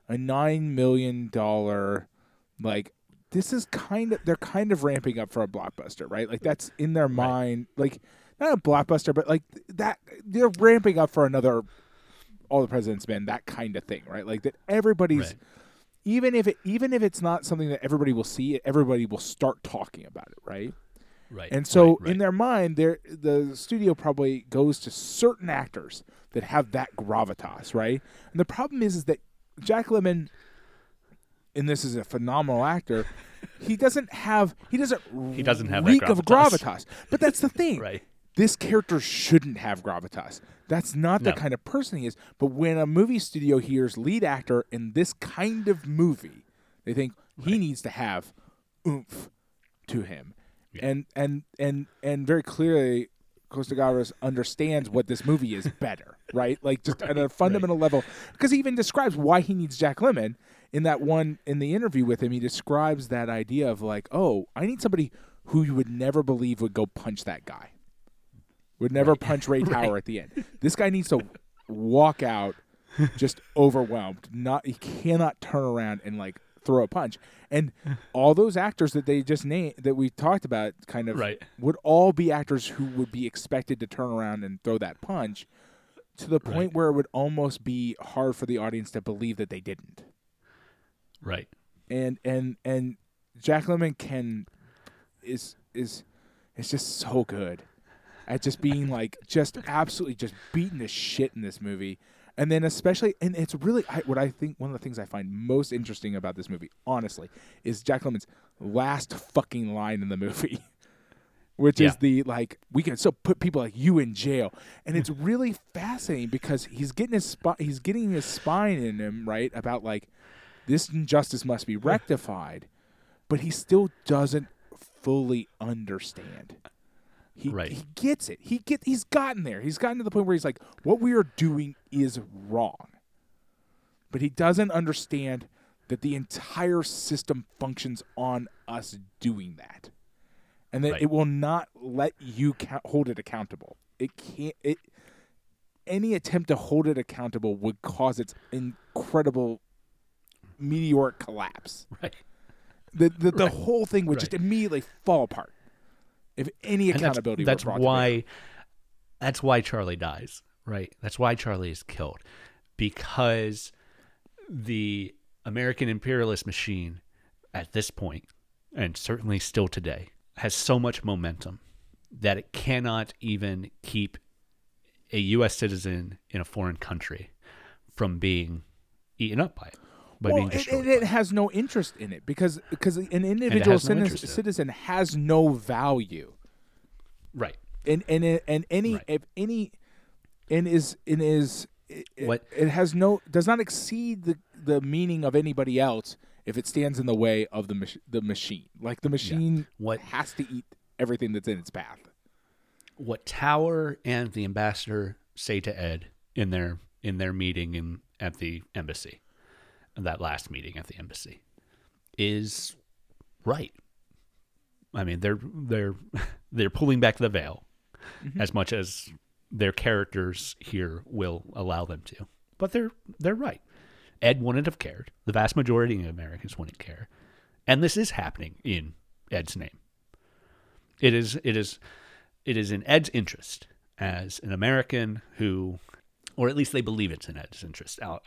a nine million dollar like this is kind of they're kind of ramping up for a blockbuster right like that's in their mind like not a blockbuster but like that they're ramping up for another all the president's men that kind of thing right like that everybody's Right. even if it even if it's not something that everybody will see everybody will start talking about it right Right. and so right, right. in their mind, they the studio probably goes to certain actors that have that gravitas, right? And the problem is, is that Jack Lemmon, and this is a phenomenal actor, he doesn't have he doesn't He doesn't have reek of gravitas. gravitas. But that's the thing. right. This character shouldn't have gravitas. That's not the No. kind of person he is. But when a movie studio hears lead actor in this kind of movie, they think he needs to have oomph to him. Yeah. And and and and very clearly Costa Gavras understands what this movie is better, right? Like just at a fundamental level, because he even describes why he needs Jack Lemmon in that one in the interview with him. He describes that idea of like, oh, I need somebody who you would never believe would go punch that guy, would never punch Ray Tower at the end. This guy needs to walk out just overwhelmed. Not he cannot turn around and like throw a punch. And all those actors that they just named that we talked about kind of Right. would all be actors who would be expected to turn around and throw that punch. to the point Right. where it would almost be hard for the audience to believe that they didn't. Right. And and and Jack Lemmon can is is is just so good at just being like just absolutely just beating the shit in this movie. And then especially and it's really I, what I think one of the things I find most interesting about this movie, honestly, is Jack Lemmon's last fucking line in the movie. Which is the like we can still put people like you in jail, and it's really fascinating because he's getting his spine, he's getting his spine in him right about like this injustice must be rectified, but he still doesn't fully understand. He, Right. he gets it. He get he's gotten there. He's gotten to the point where he's like, what we are doing is wrong. But he doesn't understand that the entire system functions on us doing that. And that Right. it will not let you count, hold it accountable. It can't it any attempt to hold it accountable would cause its incredible meteoric collapse. Right. The the, the Right. whole thing would just immediately fall apart. If any And that's, accountability that's were brought to bear. why that's why Charlie dies, right? That's why Charlie is killed because the American imperialist machine at this point and certainly still today has so much momentum that it cannot even keep a US citizen in a foreign country from being eaten up by it. By well, being destroyed. and by it has no interest in it because because an individual has no citizen, interest in it. citizen has no value, right. and and it- and any Right. if any and is and is it, it- What- it has no does not exceed the the meaning of anybody else if it stands in the way of the mach- the machine. Like the machine What- has to eat everything that's in its path. what Tower and the ambassador say to Ed in their in their meeting in at the embassy, that last meeting at the embassy, is right. I mean, they're they're they're pulling back the veil mm-hmm. as much as their characters here will allow them to, but they're they're right. Ed wouldn't have cared. The vast majority of Americans wouldn't care, and this is happening in Ed's name. It is it is it is in Ed's interest as an American who, or at least they believe it's in Ed's interest. Uh,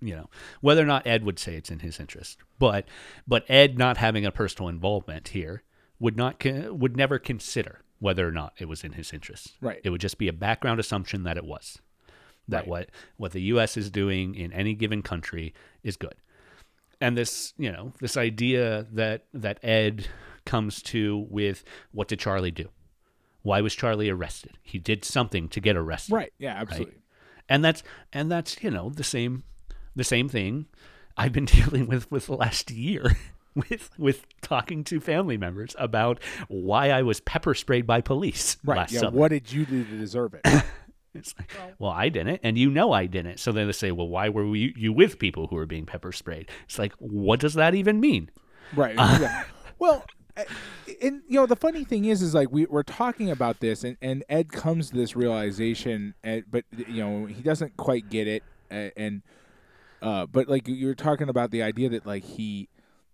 You know, whether or not Ed would say it's in his interest, but but Ed not having a personal involvement here would not would never consider whether or not it was in his interest. Right. It would just be a background assumption that it was. That Right. what what the U.S. is doing in any given country is good and this you know this idea that that ed comes to with what did charlie do why was charlie arrested he did something to get arrested Right. Yeah. Absolutely. and that's and that's you know the same the same thing i've been dealing with with the last year with with talking to family members about why i was pepper sprayed by police Right. last yeah. summer What did you do to deserve it? it's like, well, I didn't, and you know I didn't. So then they say, well, why were you, you with people who were being pepper sprayed? It's like, what does that even mean? Right. yeah. Well, uh, and you know the funny thing is, is like we we're talking about this, and, and Ed comes to this realization, and, but you know he doesn't quite get it, uh, and uh, but like you're talking about the idea that like he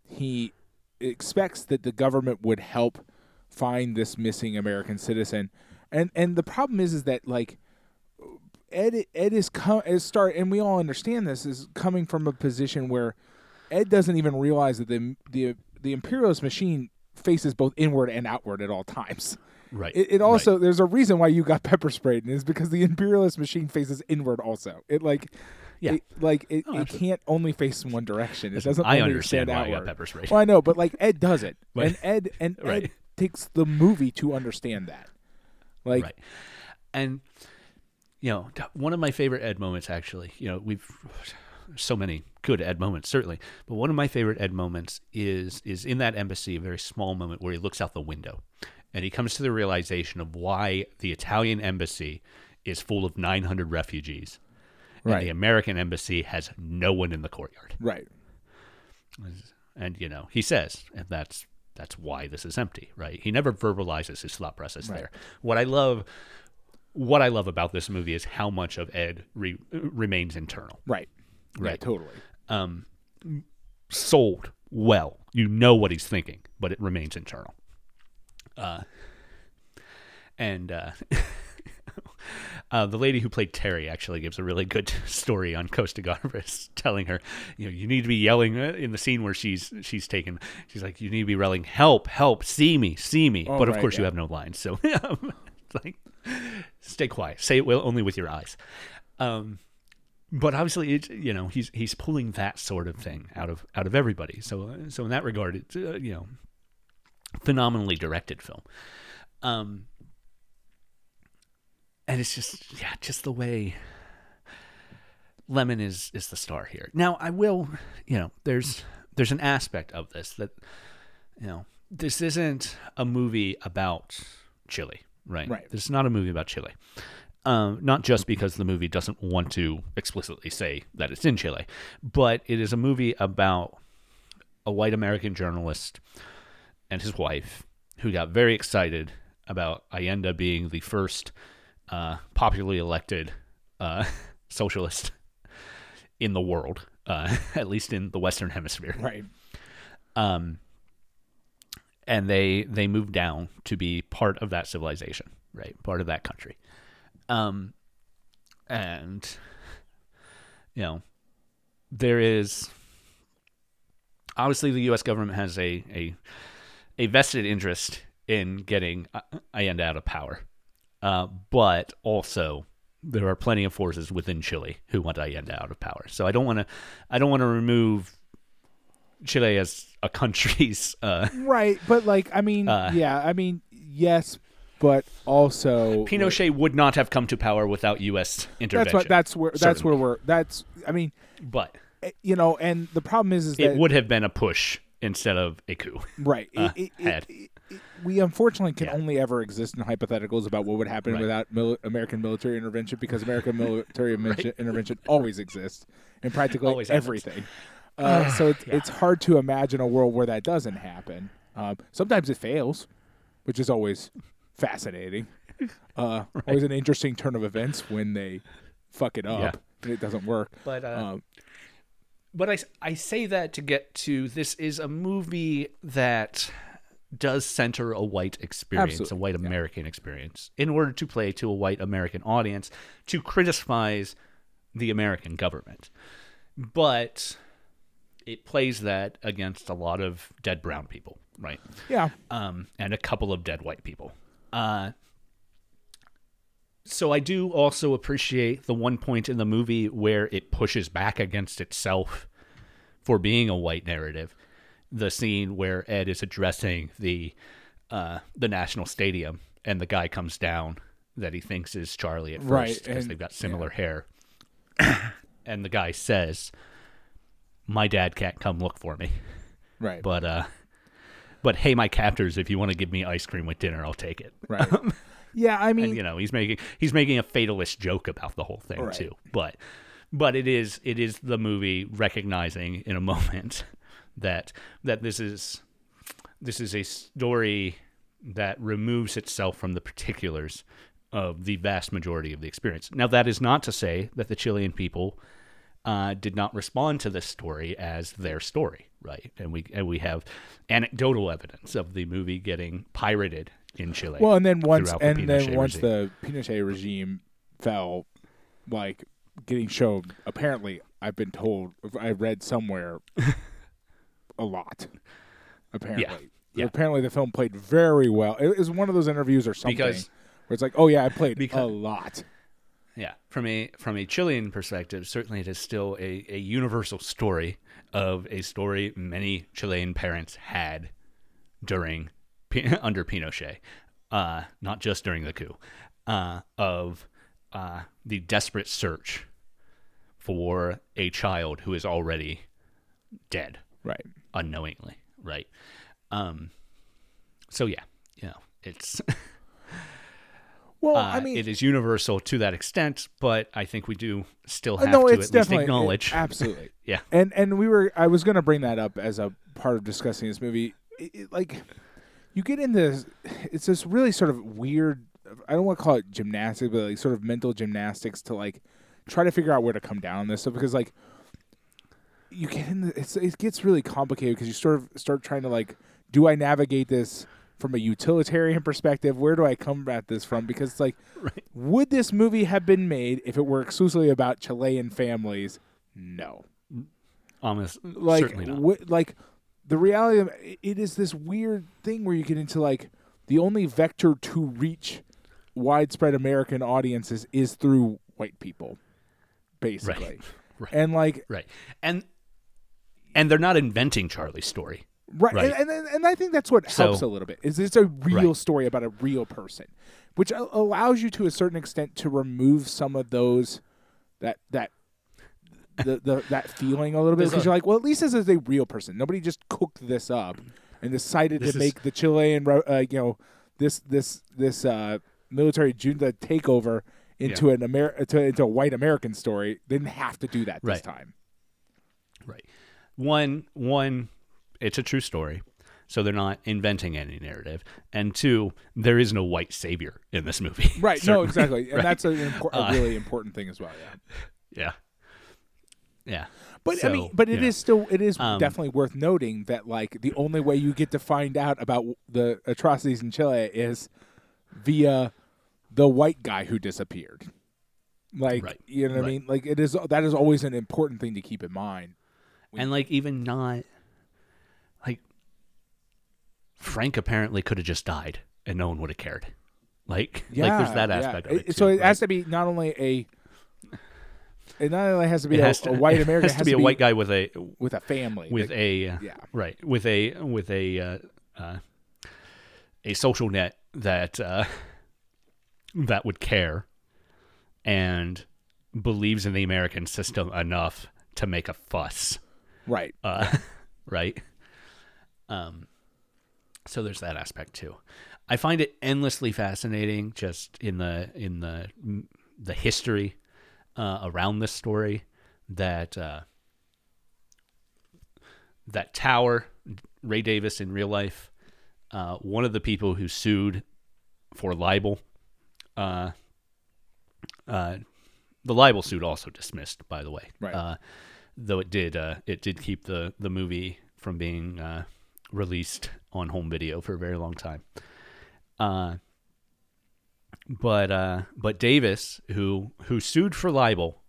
he expects that the government would help find this missing American citizen, and and the problem is is that like Ed Ed is com- is start and we all understand this is coming from a position where Ed doesn't even realize that the the the imperialist machine faces both inward and outward at all times. Right. It, it also there's a reason why you got pepper sprayed, and it's because the imperialist machine faces inward also. It like Yeah. it, like it, Oh, it can't only face in one direction. It doesn't. I understand why I got outward. pepper sprayed. Well, I know, but like Ed does it, But- and Ed and Right. Ed takes the movie to understand that. Like right. And you know, one of my favorite Ed moments actually, you know, we've so many good Ed moments certainly, but one of my favorite Ed moments is is in that embassy, a very small moment where he looks out the window and he comes to the realization of why the Italian embassy is full of 900 refugees. And the American embassy has no one in the courtyard. right, And you know, he says, and that's that's why this is empty, right? He never verbalizes his thought process Right. there. What I love, what I love about this movie is how much of Ed re, remains internal, right, Yeah, Right. totally. um, sold well. You know what he's thinking, but it remains internal. Uh, and uh, Uh, the lady who played Terry actually gives a really good story on Costa Gavras, telling her, you know, you need to be yelling uh, in the scene where she's she's taken. She's like, you need to be yelling, "Help! Help! See me! See me!" Oh, but of course, you have no lines, so it's like, stay quiet. Say it well only with your eyes. Um, but obviously, it, you know, he's he's pulling that sort of thing out of out of everybody. So uh, so in that regard, it's uh, you know, phenomenally directed film. Um, and it's just yeah, just the way Lemmon is is the star here. Now, I will, you know, there's there's an aspect of this that you know, this isn't a movie about Chile, right? Right. This is not a movie about Chile. Um, not just because the movie doesn't want to explicitly say that it's in Chile, but it is a movie about a white American journalist and his wife who got very excited about Allende being the first uh, popularly elected uh, socialist in the world, uh, at least in the Western Hemisphere. Right. Um, and they they moved down to be part of that civilization, right? Part of that country. Um, and you know, there is obviously the U.S. government has a a a vested interest in getting uh, Allende out of power, uh, but also there are plenty of forces within Chile who want Allende out of power. So I don't want to I don't want to remove Chile as a country's uh, Right, but like I mean, Uh, yeah, I mean, yes, but also Pinochet would not have come to power without U.S. intervention. That's what. That's where. That's certainly. where we're. That's. I mean, but eh, you know, and the problem is, is it would have been a push instead of a coup. right. uh, it, it, had. it, it, we unfortunately can Yeah. only ever exist in hypotheticals about what would happen Right. without mil- American military intervention because American military invention- intervention always exists in practically Always everything. Uh, so it's, it's hard to imagine a world where that doesn't happen. Um, sometimes it fails, which is always fascinating. Uh, Always an interesting turn of events when they fuck it up Yeah. and it doesn't work. But uh, Um, but I, I say that to get to this is a movie that does center a white experience, Absolutely, a white American experience, in order to play to a white American audience to criticize the American government. But it plays that against a lot of dead brown people, right? yeah, um, and a couple of dead white people. Uh, so I do also appreciate the one point in the movie where it pushes back against itself for being a white narrative. The scene where Ed is addressing the uh, the national stadium, and the guy comes down that he thinks is Charlie at first because they've got similar hair, and the guy says, "My dad can't come look for me." right, But uh but hey my captors, if you want to give me ice cream with dinner, I'll take it. right. yeah, I mean, And you know, he's making he's making a fatalist joke about the whole thing Right. too. But but it is it is the movie recognizing in a moment that that this is this is a story that removes itself from the particulars of the vast majority of the experience. Now that is not to say that the Chilean people uh, did not respond to this story as their story, right? And we and we have anecdotal evidence of the movie getting pirated in Chile. Well, and then once the and then Pinochet once regime. the Pinochet regime fell, like getting shown. Apparently, I've been told. I read somewhere a lot. Apparently, yeah. apparently the film played very well. It was one of those interviews or something Because- where it's like, oh yeah, I played a lot. Yeah, from a from a Chilean perspective, certainly it is still a, a universal story of a story many Chilean parents had during under Pinochet, uh, not just during the coup, uh, of uh, the desperate search for a child who is already dead Right. Unknowingly, right? Um, so yeah, you know, it's Well, uh, I mean, it is universal to that extent, but I think we do still uh, have no, to at least acknowledge. it- absolutely. yeah, and and we were I was gonna bring that up as a part of discussing this movie. It, it, like you get into this, it's this really sort of weird. I don't want to call it gymnastics, but like sort of mental gymnastics to like try to figure out where to come down on this stuff because like you get in the, it's, it gets really complicated because you sort of start trying to like do I navigate this from a utilitarian perspective? Where do I come at this from? Because it's like, Right. would this movie have been made if it were exclusively about Chilean families? No. Mm. Almost Like, certainly not. like the reality of it is this weird thing where you get into like the only vector to reach widespread American audiences is through white people, basically. Right. And like right. And and they're not inventing Charlie's story. Right, Right. And, and and I think that's what So- helps a little bit. Is it's a real Right. story about a real person, which allows you to a certain extent to remove some of those that that the, the that feeling a little bit because you're like, well, at least this is a real person. Nobody just cooked this up and decided to is- make the Chilean, uh, you know, this this this uh, military junta takeover into an Amer- to, into a white American story. They didn't have to do that this time. Right. One one it's a true story. So they're not inventing any narrative. And two, there is no white savior in this movie. Right. no, exactly. And Right. that's an impor- a Uh, really important thing as well. Yeah. Yeah. Yeah. But I mean, but it is yeah. still it is Um, definitely worth noting that like the only way you get to find out about the atrocities in Chile is via the white guy who disappeared. Like Right, you know what I mean? Like it is that is always an important thing to keep in mind. And like even not like Frank apparently could have just died and no one would have cared. Like Yeah, like there's that yeah. aspect of it. so too, it right? has to be not only a it not only has to be a, has to, a white it American, has to be a white guy with a with a family. with a uh, yeah. right with a with a uh, uh, a social net that uh, that would care and believes in the American system enough to make a fuss, right. uh, right? Um, so there's that aspect too. I find it endlessly fascinating, just in the in the the history uh, around this story that. Uh, that tower, Ray Davis in real life, uh, one of the people who sued for libel, uh, uh, the libel suit also dismissed, by the way. Right. Though it did, uh, it did keep the the movie from being uh, released on home video for a very long time. Uh, but uh, but Davis, who who sued for libel,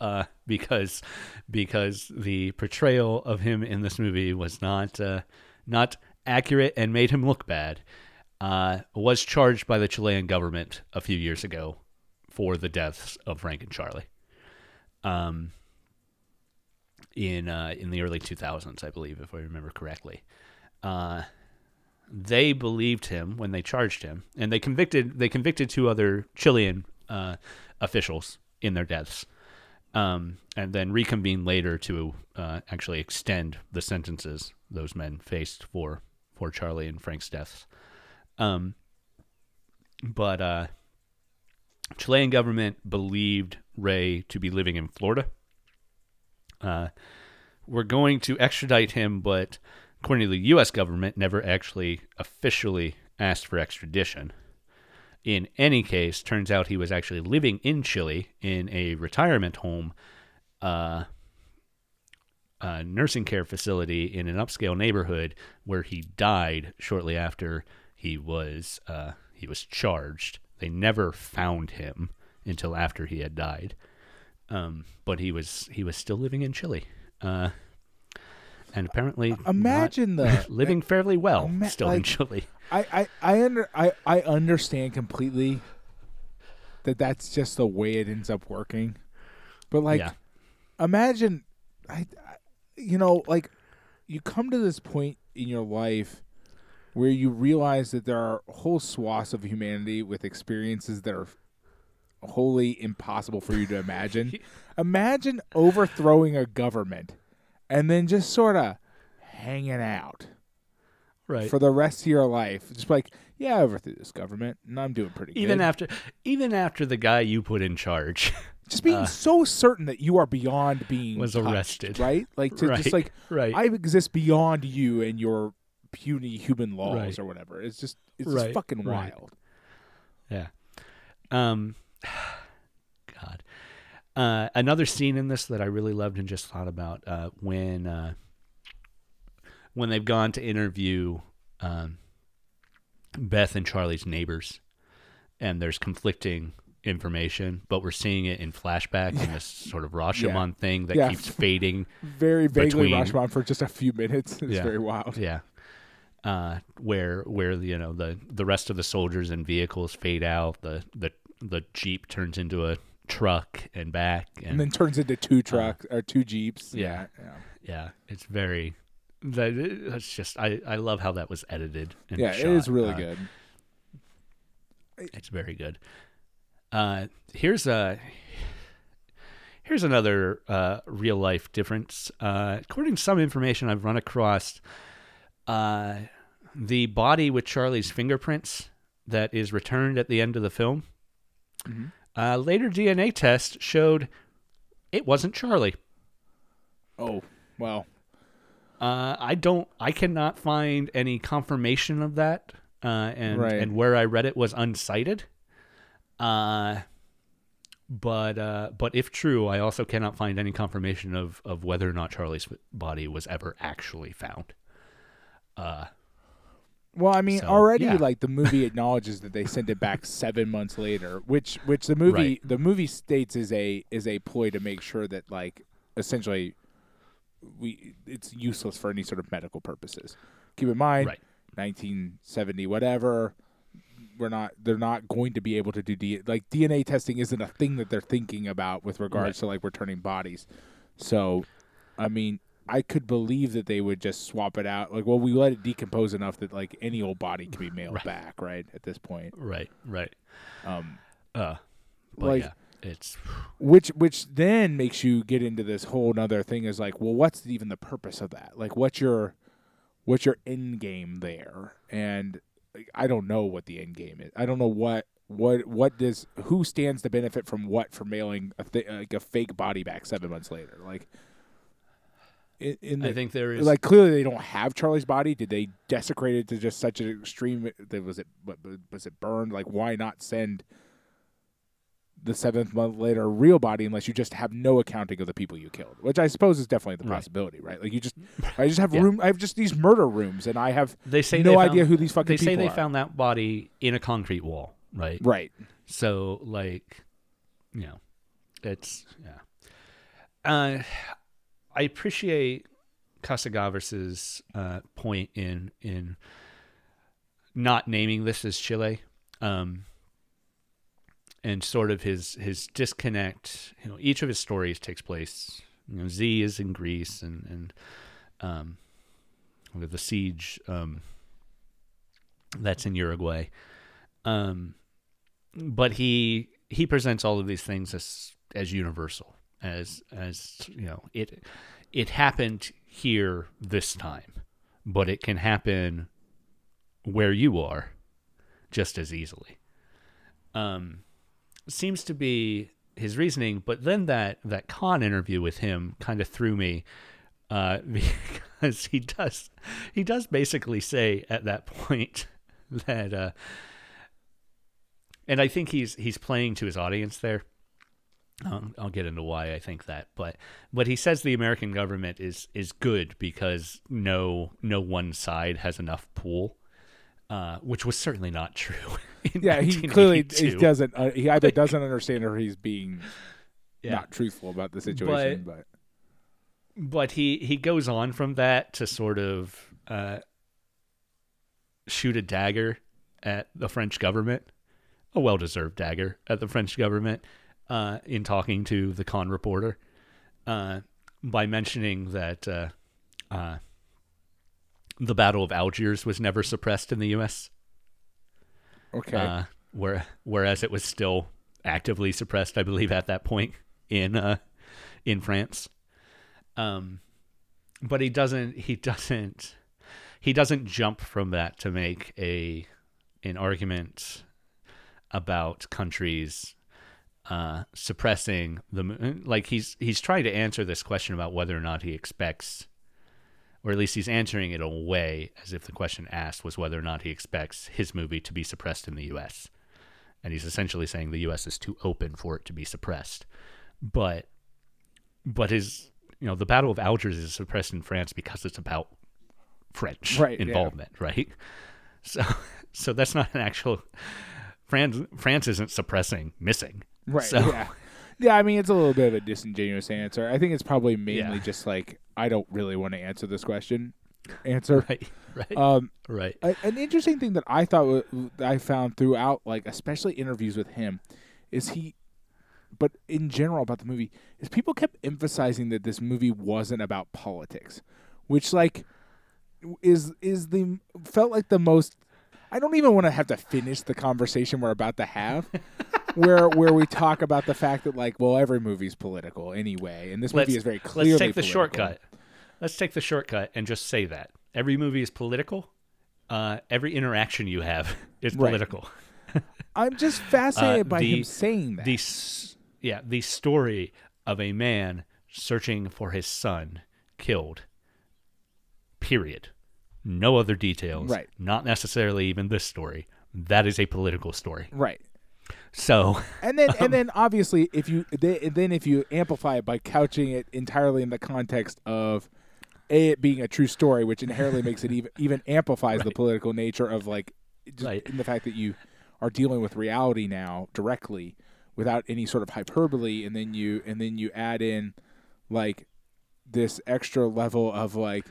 uh, because because the portrayal of him in this movie was not uh, not accurate and made him look bad, uh, was charged by the Chilean government a few years ago for the deaths of Frank and Charlie. Um, in uh, in the early 2000s, I believe, if I remember correctly. Uh, they believed him when they charged him, and they convicted they convicted two other Chilean uh, officials in their deaths, um, and then reconvened later to uh, actually extend the sentences those men faced for for Charlie and Frank's deaths. Um, but uh, Chilean government believed Ray to be living in Florida. Uh, we're going to extradite him, but according to the U.S. government, never actually officially asked for extradition. In any case, turns out he was actually living in Chile in a retirement home, uh, a nursing care facility in an upscale neighborhood where he died shortly after he was uh, he was charged. They never found him until after he had died, um, but he was he was still living in Chile. Uh, and apparently Imagine the living fairly well Ima- still in Chile. I, I, I under I, I understand completely that that's just the way it ends up working. But like yeah, imagine I, I you know, like you come to this point in your life where you realize that there are whole swaths of humanity with experiences that are wholly impossible for you to imagine. imagine overthrowing a government and then just sort of hanging out right. for the rest of your life. Just like, yeah, I overthrew this government, and I'm doing pretty good. even after even after the guy you put in charge just being uh, so certain that you are beyond being was touched, arrested. right? Like to right, just like right, I exist beyond you and your puny human laws Right. or whatever. It's just it's just fucking right. wild. yeah. Um, God. Uh, another scene in this that I really loved and just thought about uh, when uh, when they've gone to interview um, Beth and Charlie's neighbors, and there's conflicting information, but we're seeing it in flashback in this sort of Rashomon thing that Yeah. keeps fading. Very vaguely Between- Rashomon for just a few minutes. It's Yeah. very wild. Yeah. Uh, where where you know the the rest of the soldiers and vehicles fade out, the the the jeep turns into a truck and back, and, And then turns into two trucks or two jeeps. yeah. yeah. yeah, it's very. That it's just I I love how that was edited. And Yeah, it shot. is really Uh, good. It's very good. Uh, here's a here's another uh, real life difference. Uh, according to some information I've run across, uh, the body with Charlie's fingerprints that is returned at the end of the film, Mhm. uh, later DNA test showed it wasn't Charlie. Oh, well. Uh, I don't. I cannot find any confirmation of that, uh, and Right. and where I read it was uncited. Uh, but uh, but if true, I also cannot find any confirmation of of whether or not Charlie's body was ever actually found. Uh, Well, I mean, So, already yeah. like the movie acknowledges that they sent it back seven months later, which which the movie Right. the movie states is a is a ploy to make sure that like essentially we it's useless for any sort of medical purposes. Keep in mind, Right. 1970 whatever. We're not. They're not going to be able to do D, like DNA testing isn't a thing that they're thinking about with regards to like returning bodies. So, I mean, I could believe that they would just swap it out. Like, well, we let it decompose enough that like any old body can be mailed Right. back, right? At this point, right, right. um, Uh, Like- yeah, it's which which then makes you get into this whole nother thing is like, well, what's even the purpose of that? Like, what's your what's your end game there? And like, I don't know what the end game is. I don't know what what what does who stands to benefit from what for mailing a th- like a fake body back seven months later? Like, in, the, I think there is like clearly they don't have Charlie's body. Did they desecrate it to just such an extreme? That was it? Was it burned? Like, why not send the seventh month later a real body unless you just have no accounting of the people you killed? Which I suppose is definitely the Right. possibility, right? Like you just, I just have Yeah. room. I have just these murder rooms, and I have they say no they found- idea who these fucking They say they are. found that body in a concrete wall, right? right. So like, you know, it's yeah. Uh, I appreciate Costa Gavras's uh, point in in not naming this as Chile, um, and sort of his his disconnect. You know, each of his stories takes place. You know, Z is in Greece, and and um, the siege um, that's in Uruguay. Um, but he he presents all of these things as as universal as as you know it it happened here this time but it can happen where you are just as easily um seems to be his reasoning but then that that Cannes interview with him kind of threw me uh because he does he does basically say at that point that uh and I think he's he's playing to his audience there. Um, I'll get into why I think that, but but he says the American government is is good because no no one side has enough pull, uh, which was certainly not true. Yeah, he clearly he doesn't. Uh, he either doesn't understand or he's being Yeah. not truthful about the situation. But, but he he goes on from that to sort of uh, shoot a dagger at the French government, a well-deserved dagger at the French government, uh, in talking to the Cannes reporter, uh, by mentioning that uh, uh, the Battle of Algiers was never suppressed in the U.S. okay, Uh, where whereas it was still actively suppressed, I believe, at that point in uh, in France. Um, but he doesn't. He doesn't. He doesn't jump from that to make a an argument about countries uh, suppressing the like he's he's trying to answer this question about whether or not he expects or at least he's answering it in a way as if the question asked was whether or not he expects his movie to be suppressed in the US. And he's essentially saying the US is too open for it to be suppressed. But but his you know, the Battle of Algiers is suppressed in France because it's about French Right, yeah. involvement, right? So So that's not an actual. France France isn't suppressing missing. Right. So- Yeah. Yeah, I mean it's a little bit of a disingenuous answer. I think it's probably mainly Yeah. just like I don't really want to answer this question. Answer. Right. Right. Um, right. a, an interesting thing that I thought that I found throughout, like especially interviews with him, is he, but in general about the movie, is people kept emphasizing that this movie wasn't about politics, which like is is the felt like the most. I don't even want to have to finish the conversation we're about to have. where where we talk about the fact that like well every movie's political anyway and this Let's, movie is very clearly let's take the political. shortcut. Let's take the shortcut and just say that every movie is political. Uh, every interaction you have is Right. political. I'm just fascinated Uh, by the- him saying that. the yeah the story of a man searching for his son killed period no other details Right. not necessarily even this story that is a political story right. so And then, and then, obviously, if you they, then if you amplify it by couching it entirely in the context of a it being a true story, which inherently makes it even even amplifies the political nature of like just Right. in the fact that you are dealing with reality now directly without any sort of hyperbole, and then you and then you add in like this extra level of like,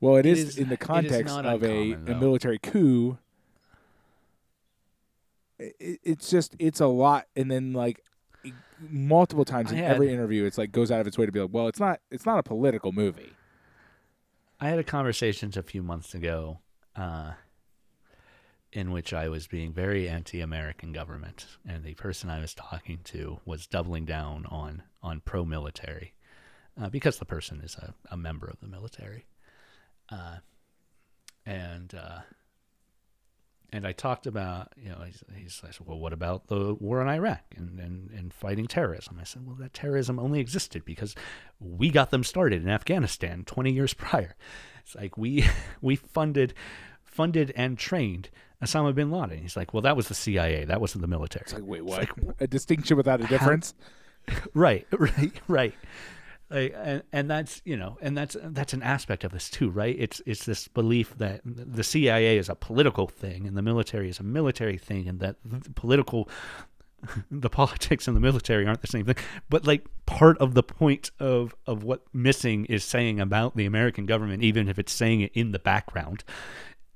well, it It is, is- in the context of a, uncommon, a though. military coup. It, it's just it's a lot, and then like multiple times I in had- every interview, it's like goes out of its way to be like, well, it's not it's not a political movie. i had a conversation a few months ago uh, in which i was being very anti-american government and the person i was talking to was doubling down on on pro-military uh, because the person is a, a member of the military uh, and uh, and I talked about you know he's, he's I said well what about the war in Iraq and, and and fighting terrorism? I said well that terrorism only existed because we got them started in Afghanistan 20 years prior. It's like we we funded funded and trained Osama bin Laden. He's like well that was the CIA that wasn't the military. It's like, wait, what? a distinction without a difference? right right right and, and that's you know and that's that's an aspect of this too right? It's it's this belief that the CIA is a political thing and the military is a military thing and that the political the politics and the military aren't the same thing. But like part of the point of of what missing is saying about the American government even if it's saying it in the background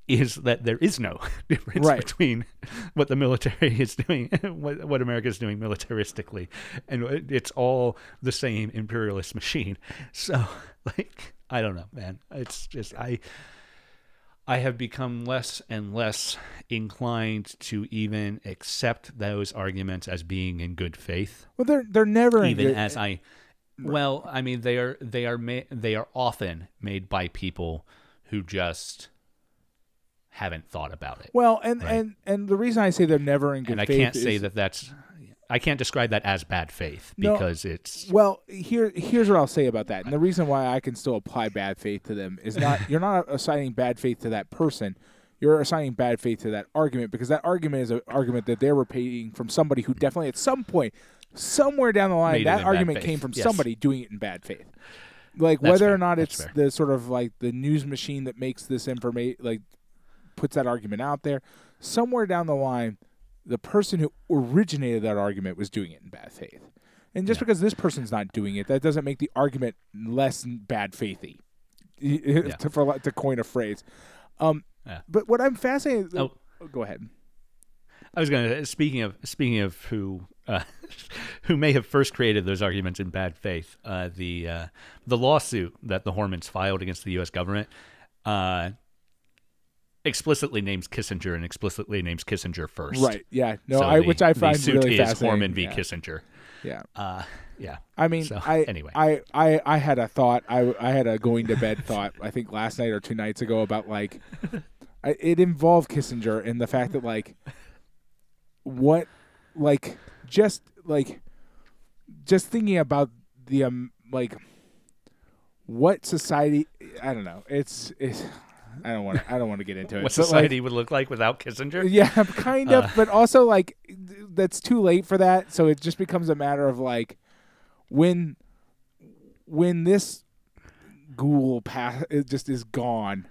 is that there is no difference Right. between what the military is doing what, what America is doing militaristically. And it's all the same imperialist machine. So, like, I don't know, man. It's just, I. I have become less and less inclined to even accept those arguments as being in good faith Well, they're they're never in even good- as I well, I mean they are they are ma- they are often made by people who just haven't thought about it. well, and Right. and and the reason I say they're never in good and I can't say that that's I can't describe that as bad faith No. because it's Well, here here's what I'll say about that. And the reason why I can still apply bad faith to them is not you're not assigning bad faith to that person. You're assigning bad faith to that argument because that argument is an argument that they're repeating from somebody who definitely at some point, somewhere down the line, Made that argument came from Yes. somebody doing it in bad faith. Like That's whether fair. or not That's it's fair. the sort of like the news machine that makes this information like puts that argument out there, somewhere down the line, the person who originated that argument was doing it in bad faith. And just Yeah. because this person's not doing it, that doesn't make the argument less bad faithy. to, for, to coin a phrase. Um, Yeah. But what I'm fascinated. Oh. go ahead. I was going to speaking of speaking of who uh, who may have first created those arguments in bad faith. Uh, the uh, the lawsuit that the Hormans filed against the U.S. government uh, explicitly names Kissinger and explicitly names Kissinger first. Right. Yeah. No. So I, the- which I the find suit really is. Horman v. yeah. Kissinger. Yeah. Uh, yeah. I mean, So, I anyway. I, I I had a thought. I I had a going to bed thought. I think last night or two nights ago about like, I, it involved Kissinger and the fact that like, what, like, just like, just thinking about the um like, what society. I don't know. It's it's. I don't want to. I don't want to get into it. What but, like, society would look like without Kissinger? yeah, kind of, Uh. but also like th- that's too late for that. So it just becomes a matter of like when when this ghoul pass it just is gone.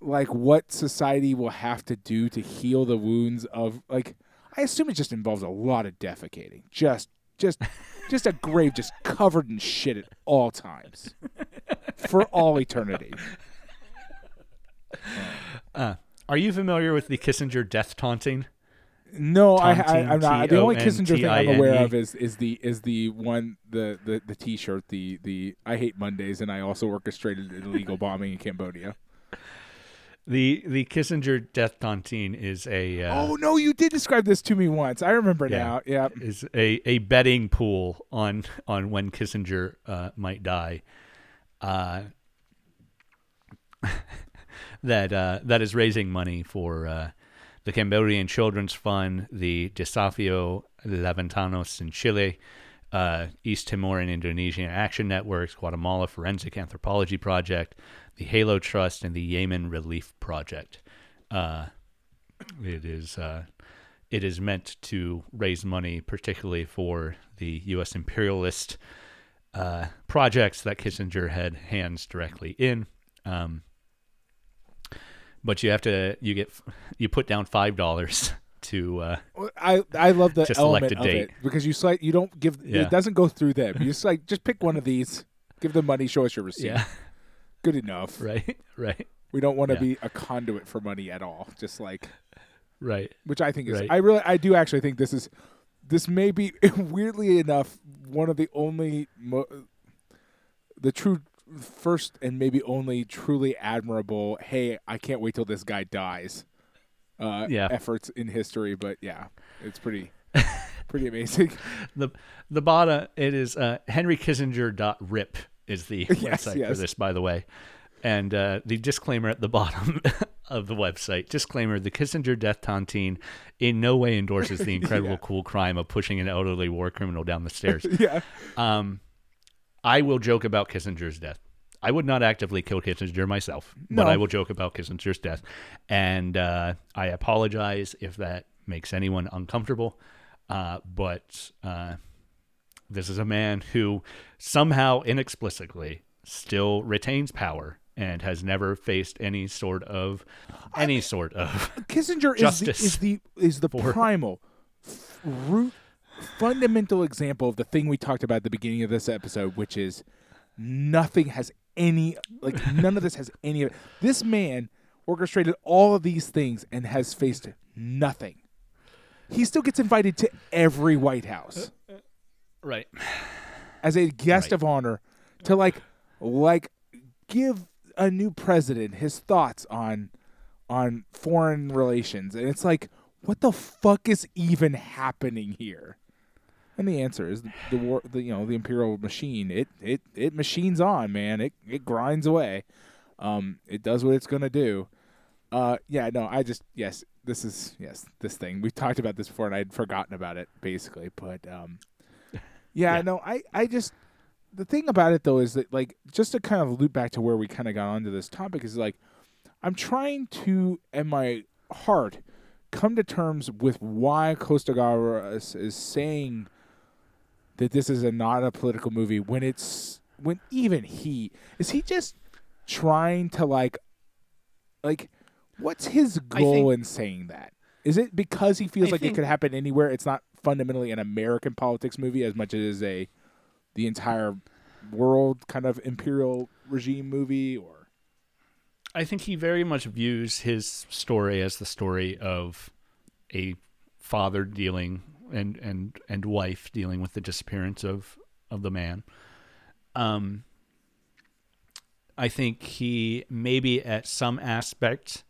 like what society will have to do to heal the wounds of like I assume it just involves a lot of defecating. Just just just a grave just covered in shit at all times. For all eternity. Uh, are you familiar with the Kissinger death taunting? No, I, I, I'm not. The only Kissinger thing I'm aware of is is the is the one the the the T-shirt the the I hate Mondays and I also orchestrated an illegal bombing in Cambodia. The the Kissinger death taunting is a uh, Oh no, you did describe this to me once. I remember Yeah. now. Yeah. is a, a betting pool on on when Kissinger uh, might die. Uh, that uh, that is raising money for uh, the Cambodian Children's Fund, the Desafio Levantemos in Chile, uh, East Timor and Indonesian Action Networks, Guatemala Forensic Anthropology Project, the Halo Trust, and the Yemen Relief Project. Uh, it is uh, it is meant to raise money, particularly for the U.S. imperialist uh, projects that Kissinger had hands directly in. Um, but you have to you get you put down five dollars to uh, I I love the element a of date. it because you select you don't give Yeah. it doesn't go through them. You just like just pick one of these, give them money, show us your receipt. yeah Good enough. right right We don't want to Yeah. be a conduit for money at all. Just like right which I think is Right. I really I do actually think this is this may be weirdly enough one of the only mo- the true first and maybe only truly admirable hey I can't wait till this guy dies uh Yeah. efforts in history but yeah it's pretty pretty amazing the the bottom it is uh, henrykissinger.rip is the Yes, website yes. for this by the way and uh, the disclaimer at the bottom of the website disclaimer the kissinger death taunting in no way endorses the incredible Yeah. cool crime of pushing an elderly war criminal down the stairs yeah um, i will joke about kissinger's death I would not actively kill Kissinger myself, but I will joke about Kissinger's death. And uh, I apologize if that makes anyone uncomfortable. Uh, but uh, this is a man who somehow inexplicably still retains power and has never faced any sort of any sort of Kissinger is the, is the is the primal root fundamental example of the thing we talked about at the beginning of this episode, which is nothing has any like none of this has any of it. This man orchestrated all of these things and has faced nothing. He still gets invited to every White House right. as a guest Right. of honor to like like give a new president his thoughts on on foreign relations and it's like what the fuck is even happening here and the answer is the war the you know the imperial machine. It it it machines on man. It it grinds away. Um it does what it's going to do. Uh yeah no i just yes this is yes this thing. We talked about this before and i'd forgotten about it basically but um yeah, Yeah. no, I, I just the thing about it though is that like just to kind of loop back to where we kind of got onto this topic is like I'm trying to in my heart come to terms with why Costa Gavras is saying that this is a not a political movie when it's when even he is he just trying to like like what's his goal think- in saying that? Is it because he feels I like think- it could happen anywhere? It's not fundamentally an american politics movie as much as it is a the entire world kind of imperial regime movie or? I think he very much views his story as the story of a father dealing and and and wife dealing with the disappearance of of the man. Um, I think he maybe at some aspect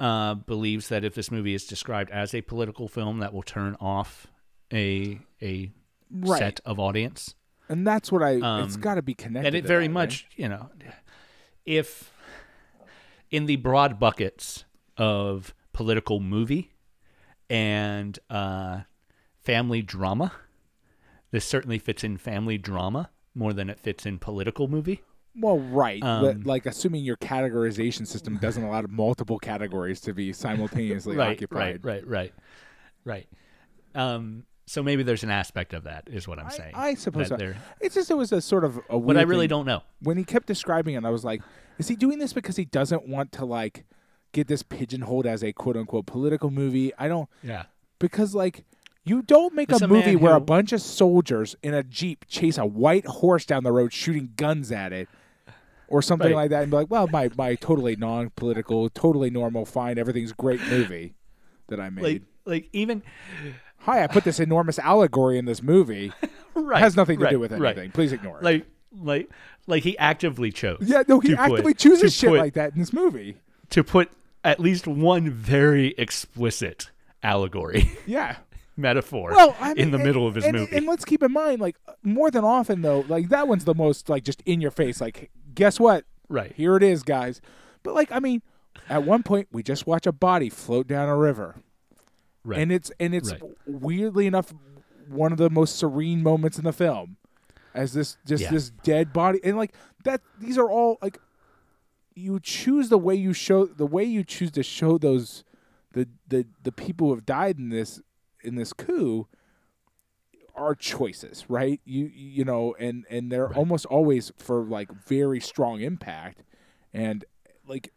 uh, believes that if this movie is described as a political film, that will turn off a a right set of audience. and that's what i It's got to be connected and it very that, much you know if in the broad buckets of political movie and uh, family drama this certainly fits in family drama more than it fits in political movie well right Um, but like assuming your categorization system doesn't allow multiple categories to be simultaneously right occupied right right right right um, so maybe there's an aspect of that is what i'm saying I suppose that so. it's just it was a sort of a but i really thing. don't know when he kept describing it, I was like, is he doing this because he doesn't want to like get this pigeonholed as a quote unquote political movie. I don't Yeah. because like you don't make It's a a movie man where a bunch of soldiers in a jeep chase a white horse down the road shooting guns at it or something Right. like that and be like well my my totally non-political totally normal fine everything's great movie that i made Like like even hi i put this enormous allegory in this movie right has nothing to right, do with right. anything please ignore it Like like like he actively chose. yeah no he to put- actively chooses shit put- like that in this movie to put at least one very explicit allegory yeah metaphor well, I mean, in the and- middle of his and, movie. And let's keep in mind, like more than often though, like that one's the most like just in your face. Like, guess what? right. Here it is, guys. But like, I mean, at one point we just watch a body float down a river, Right. and it's and it's Right. weirdly enough one of the most serene moments in the film, as this just Yeah. this dead body and like that. These are all like you choose the way you show the way you choose to show those the the the people who have died in this in this coup are choices, right? You you know, and and they're Right. almost always for like very strong impact, and like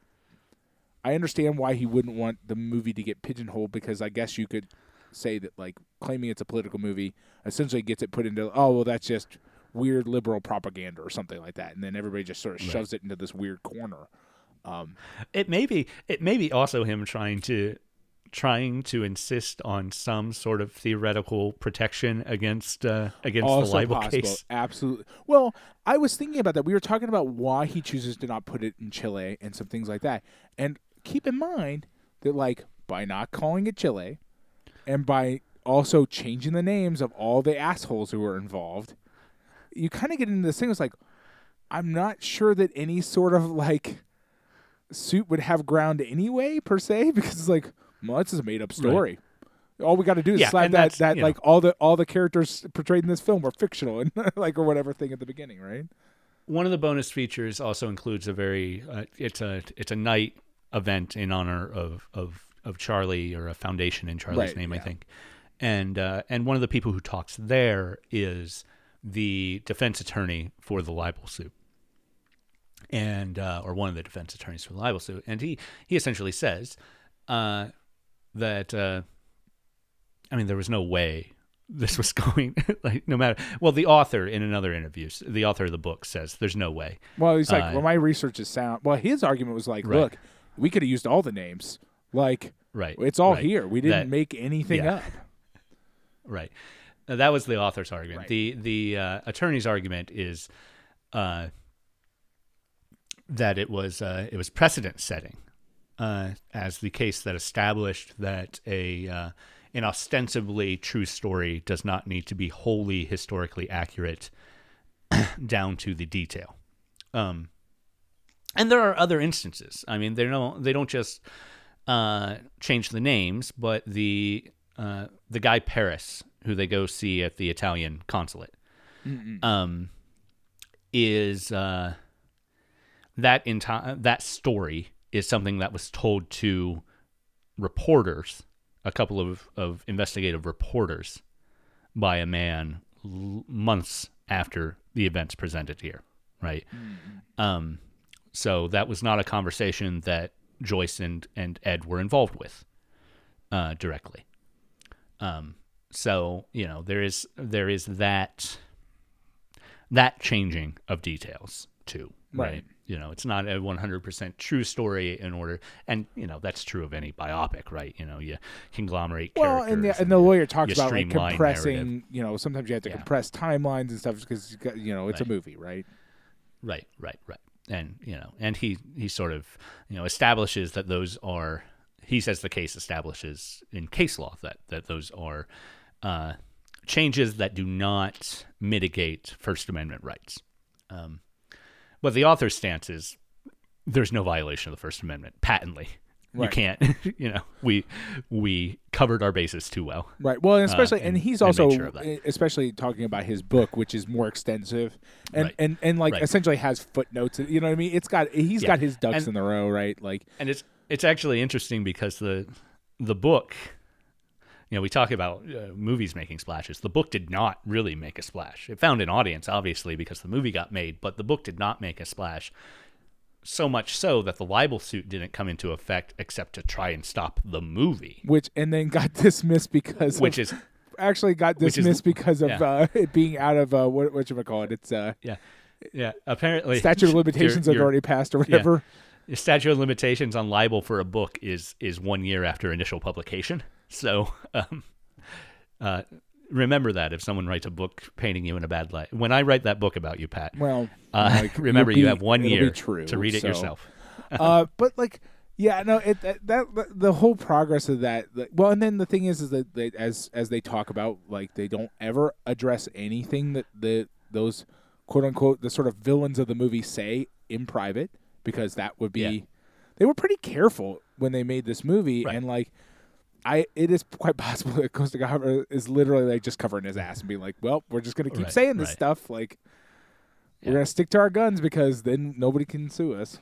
I understand why he wouldn't want the movie to get pigeonholed because I guess you could say that like claiming it's a political movie essentially gets it put into oh well that's just weird liberal propaganda or something like that, and then everybody just sort of Right. shoves it into this weird corner. Um, It may be it may be also him trying to trying to insist on some sort of theoretical protection against uh, against the libel possible. case. Absolutely. Well, I was thinking about that. We were talking about why he chooses to not put it in Chile and some things like that. And keep in mind that like by not calling it Chile and by also changing the names of all the assholes who were involved, you kind of get into this thing. It's like I'm not sure that any sort of like suit would have ground anyway per se because it's like well, this is a made up story. All we got to do is Yeah, slap that that like all the all the characters portrayed in this film were fictional and like or whatever thing at the beginning, right? One of the bonus features also includes a very uh, it's a it's a night event in honor of of of Charlie or a foundation in Charlie's Right, name, I think. And uh, and one of the people who talks there is the defense attorney for the libel suit. And uh, or one of the defense attorneys for the libel suit, and he he essentially says uh, that uh, I mean there was no way this was going like no matter well the author in another interview the author of the book says there's no way Well, he's like, Uh, well, my research is sound. Well, his argument was like, Right. look, we could have used all the names. Like, right it's all right, here. We didn't That- make anything yeah. up. right Uh, that was the author's argument Right. the the uh, attorney's argument is uh, that it was uh, it was precedent setting uh, as the case that established that a uh, an ostensibly true story does not need to be wholly historically accurate down to the detail. Um, and there are other instances. I mean, they don't they don't just uh, change the names, but the uh, the guy Paris, who they go see at the Italian consulate, um, is uh, that entire that story is something that was told to reporters, a couple of, of investigative reporters, by a man l- months after the events presented here, right? Um, so that was not a conversation that Joyce and, and Ed were involved with uh, directly. Um, so you know there is there is that that changing of details too, right? Right. You know, it's not a 100% true story in order, and you know that's true of any biopic, right? You know, you conglomerate Well, characters. and the, and the lawyer talks about like compressing. narrative. You know, sometimes you have to Yeah. compress timelines and stuff because you know it's Right. a movie, right? Right, right, right. And you know, and he he sort of you know establishes that those are. He says the case establishes in case law that that those are uh, changes that do not mitigate First Amendment rights. Um, but the author's stance is there's no violation of the First Amendment patently. You can't, you know, we we covered our bases too well. Right. Well, and especially, and, Uh, and- he's also, sure especially talking about his book, which is more extensive, and Right. and and like Right. essentially has footnotes. You know what I mean? It's got he's Yeah. got his ducks And- in the row, right? Like, and it's it's actually interesting because the the book you know we talk about uh, movies making splashes the book did not really make a splash it found an audience obviously because the movie got made but the book did not make a splash so much so that the libel suit didn't come into effect except to try and stop the movie, which and then got dismissed because which of, is actually got which is- dismissed because of yeah. uh, it being out of uh, what what you call it? It's uh, yeah, yeah. Apparently, statute of limitations had already passed or whatever. The statute of limitations on libel for a book is is one year after initial publication. So um, uh, remember that if someone writes a book painting you in a bad light. When I write that book about you, Pat, Well, uh, like, remember it'll you have one year true, to read it so- yourself. uh, but like, yeah, no, it that, that the whole progress of that. Like, well, and then the thing is, is that they, as as they talk about, like, they don't ever address anything that the those quote unquote the sort of villains of the movie say in private because that would be. Yeah. They were pretty careful when they made this movie, Right. and like. I it is quite possible that Costa Gavras is literally like just covering his ass and being like, "Well, we're just gonna keep Right, saying this right. stuff. Like, Yeah. we're gonna stick to our guns because then nobody can sue us."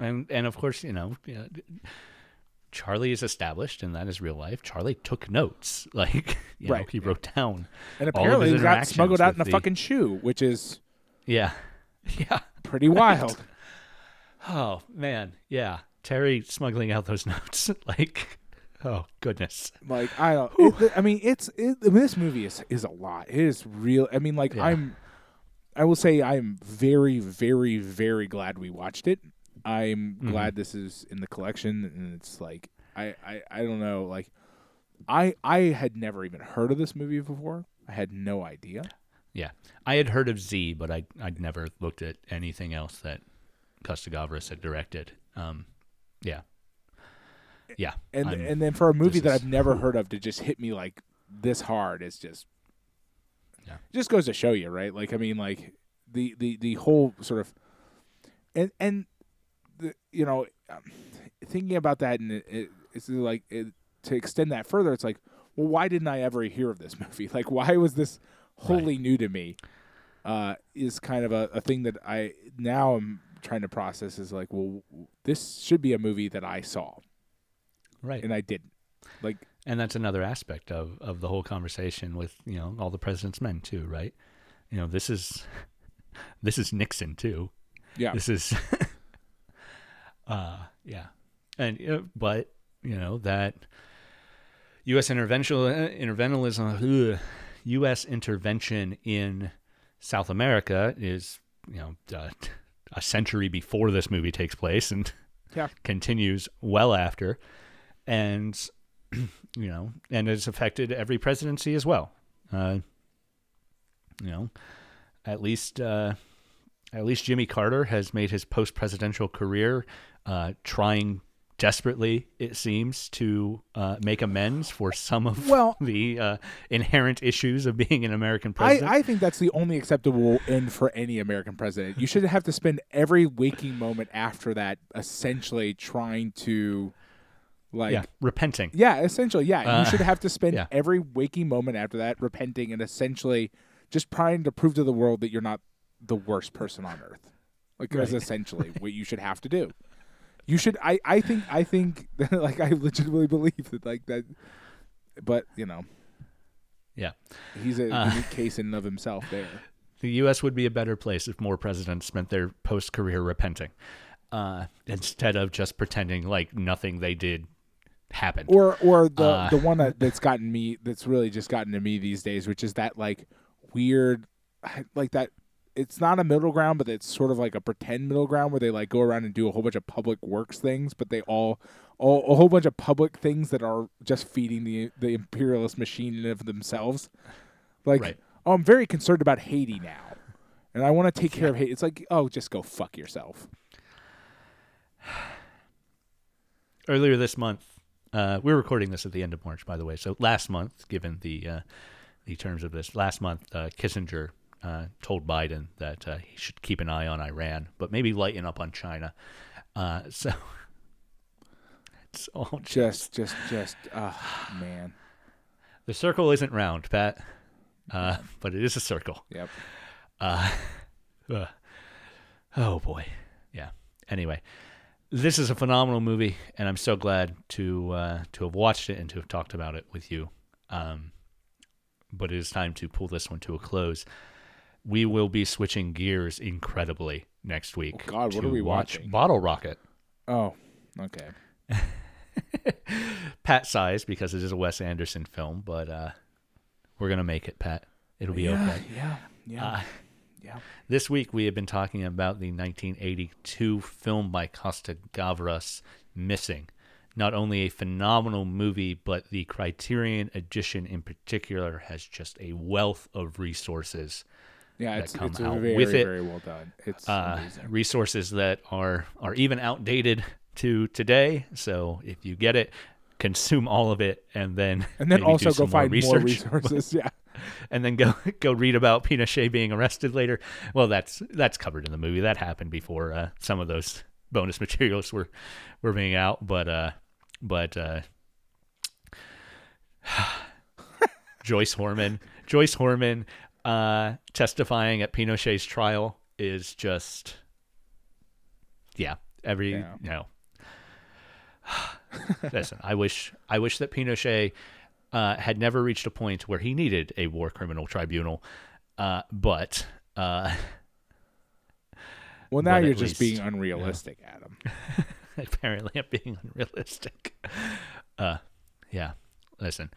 and and of course, you know, Charlie is established, and that is real life. Charlie took notes, like you know, Right. he wrote down. And all apparently it got smuggled out in a the- fucking shoe, which is Yeah, yeah. pretty wild. Oh man, yeah. Terry smuggling out those notes, like, oh goodness. like I don't. It, I mean, it's it, I mean, this movie is is a lot. It is real. I mean, like Yeah. I'm. I will say I'm very, very, very glad we watched it. I'm Mm-hmm. glad this is in the collection, and it's like I, I, I don't know, like I, I had never even heard of this movie before. I had no idea. Yeah, I had heard of Z, but I I'd never looked at anything else that Costa Gavras had directed. Um, yeah, yeah, and I'm- and then for a movie that I've never heard of to just hit me like this hard is just Yeah. just goes to show you, right? Like I mean, like the the the whole sort of and and the you know um, thinking about that and it, it, it's like it, to extend that further, it's like, well, why didn't I ever hear of this movie? Like, why was this wholly new to me? Uh, is kind of a, a thing that I now am trying to process. Is like, well, this should be a movie that I saw right. and I didn't. Like, and that's another aspect of of the whole conversation with you know all the president's men too, right? You know, this is this is Nixon too. yeah, This is, uh, yeah, and uh, but you know that U.S. intervention interventionalism, ugh, U.S. intervention in South America is you know uh, a century before this movie takes place and Yeah. continues well after, and you know, and it's affected every presidency as well. Uh, you know, at least. Uh, at least Jimmy Carter has made his post presidential career uh, trying desperately, it seems, to uh, make amends for some of Well- the uh, inherent issues of being an American president. I think that's the only acceptable end for any American president. You shouldn't have to spend every waking moment after that essentially trying to, like, yeah, yeah, essentially, yeah. Uh, you should have to spend yeah. every waking moment after that repenting and essentially just trying to prove to the world that you're not the worst person on earth. Like, that's essentially what you should have to do. You should. I. I think. I think. Like, I legitimately believe that. Like that. But you know, Yeah. he's a Uh, unique case in and of himself. There. The U.S. would be a better place if more presidents spent their post career repenting uh, instead of just pretending like nothing they did happened. or or the Uh, the one that, that's gotten me that's really just gotten to me these days which is that like weird like that it's not a middle ground but it's sort of like a pretend middle ground where they like go around and do a whole bunch of public works things but they all all a whole bunch of public things that are just feeding the the imperialist machine in of themselves like Right. oh i'm very concerned about haiti now and i want to take care of haiti it's like oh just go fuck yourself earlier this month, uh, we're recording this at the end of March, by the way. So last month, given the uh, the terms of this, last month uh, Kissinger uh, told Biden that uh, he should keep an eye on Iran, but maybe lighten up on China. Uh, so it's all just just just uh man the circle isn't round, Pat, uh, but it is a circle. yep oh boy, yeah. Anyway, this is a phenomenal movie, and I'm so glad to uh, to have watched it and to have talked about it with you. Um, but it is time to pull this one to a close. we will be switching gears incredibly next week. Oh, God, what are we watch watching? Bottle Rocket. Oh, okay. Pat sighs because it is a Wes Anderson film, but uh, we're gonna make it, Pat. It'll be yeah, okay. yeah, yeah, Uh, yeah. This week we have been talking about the 1982 film by Costa Gavras, Missing. Not only a phenomenal movie, but the Criterion edition in particular has just a wealth of resources. Yeah, that it's, come it's out very, with it. very well done. It's Uh, amazing. resources that are are even outdated to today. So if you get it, consume all of it, and then And then also go find more research. resources. yeah. and then go go read about Pinochet being arrested later. Well, that's that's covered in the movie. That happened before uh, some of those bonus materials were were being out. But uh, but uh, Joyce Horman, Joyce Horman, uh, testifying at Pinochet's trial is just yeah. Every Yeah. you know. Listen, I wish I wish that Pinochet uh, had never reached a point where he needed a war criminal tribunal, uh, but uh, Well, now you're at just least, being unrealistic, Adam. apparently I'm being unrealistic. Uh, yeah, listen,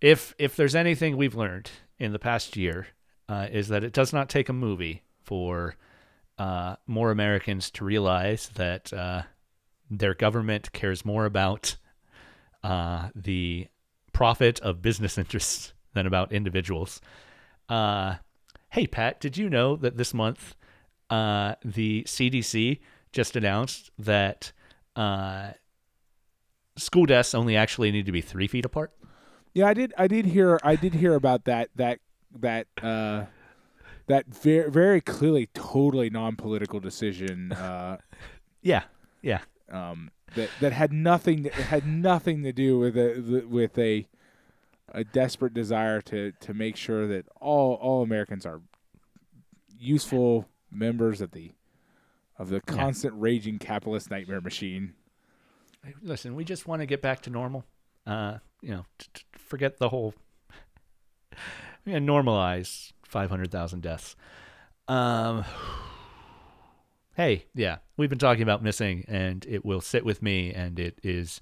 if if there's anything we've learned in the past year, uh, is that it does not take a movie for uh, more Americans to realize that uh, their government cares more about uh, the profit of business interests than about individuals. Uh, hey, Pat, did you know that this month uh, the CDC just announced that uh, school desks only actually need to be three feet apart? Yeah, I did. I did hear. I did hear about that. That that uh, that very very clearly totally non-political decision. Uh, Yeah, yeah, um, that that had nothing had nothing to do with a with a a desperate desire to to make sure that all all Americans are useful members of the of the constant raging capitalist nightmare machine. Listen, we just want to get back to normal. Uh, you know, t- t- forget the whole. Yeah, normalize five hundred thousand deaths. Um. Hey, yeah, we've been talking about missing, and it will sit with me, and it is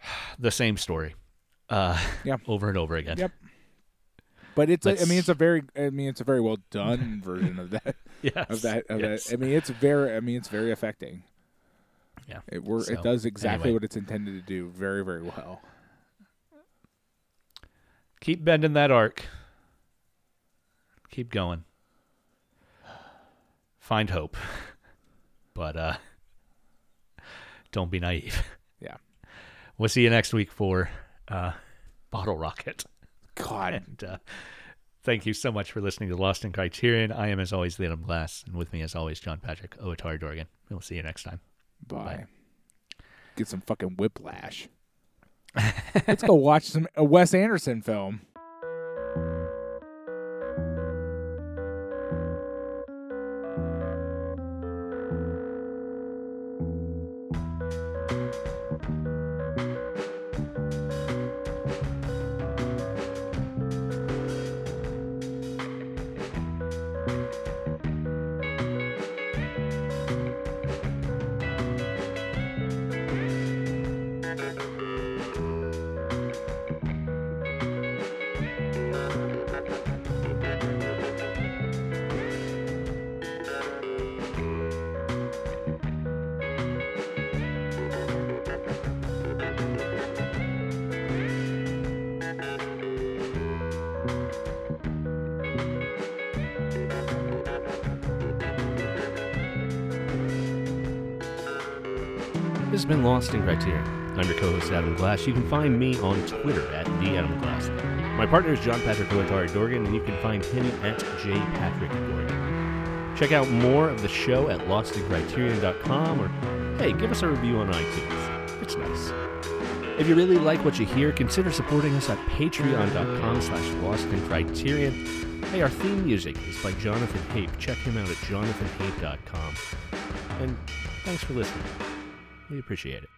the same story, uh, Yep. over and over again. Yep. But it's a, I mean it's a very I mean it's a very well done version of that Yes, of that of yes. that. I mean it's very I mean it's very affecting. Yeah. It wor- So, it does exactly anyway. what it's intended to do very very well. Keep bending that arc. Keep going. Find hope. But uh don't be naive. Yeah. We'll see you next week for uh Bottle Rocket. God. And uh thank you so much for listening to Lost in Criterion. I am as always Adam Glass, and with me as always John Patrick Oatari Dorgan. We'll see you next time. Bye. Get some fucking whiplash. Let's go watch some a Wes Anderson film. Glass. You can find me on Twitter at the Adam Glass. My partner is John Patrick Oatari Dorgan, and you can find him at jpatrick Dorgan. Check out more of the show at lostincriterion.com, or hey, give us a review on iTunes. It's nice. If you really like what you hear, consider supporting us at patreon.com slash lostincriterion. Hey, our theme music is by Jonathan Hape. Check him out at jonathanhape.com. And thanks for listening. We appreciate it.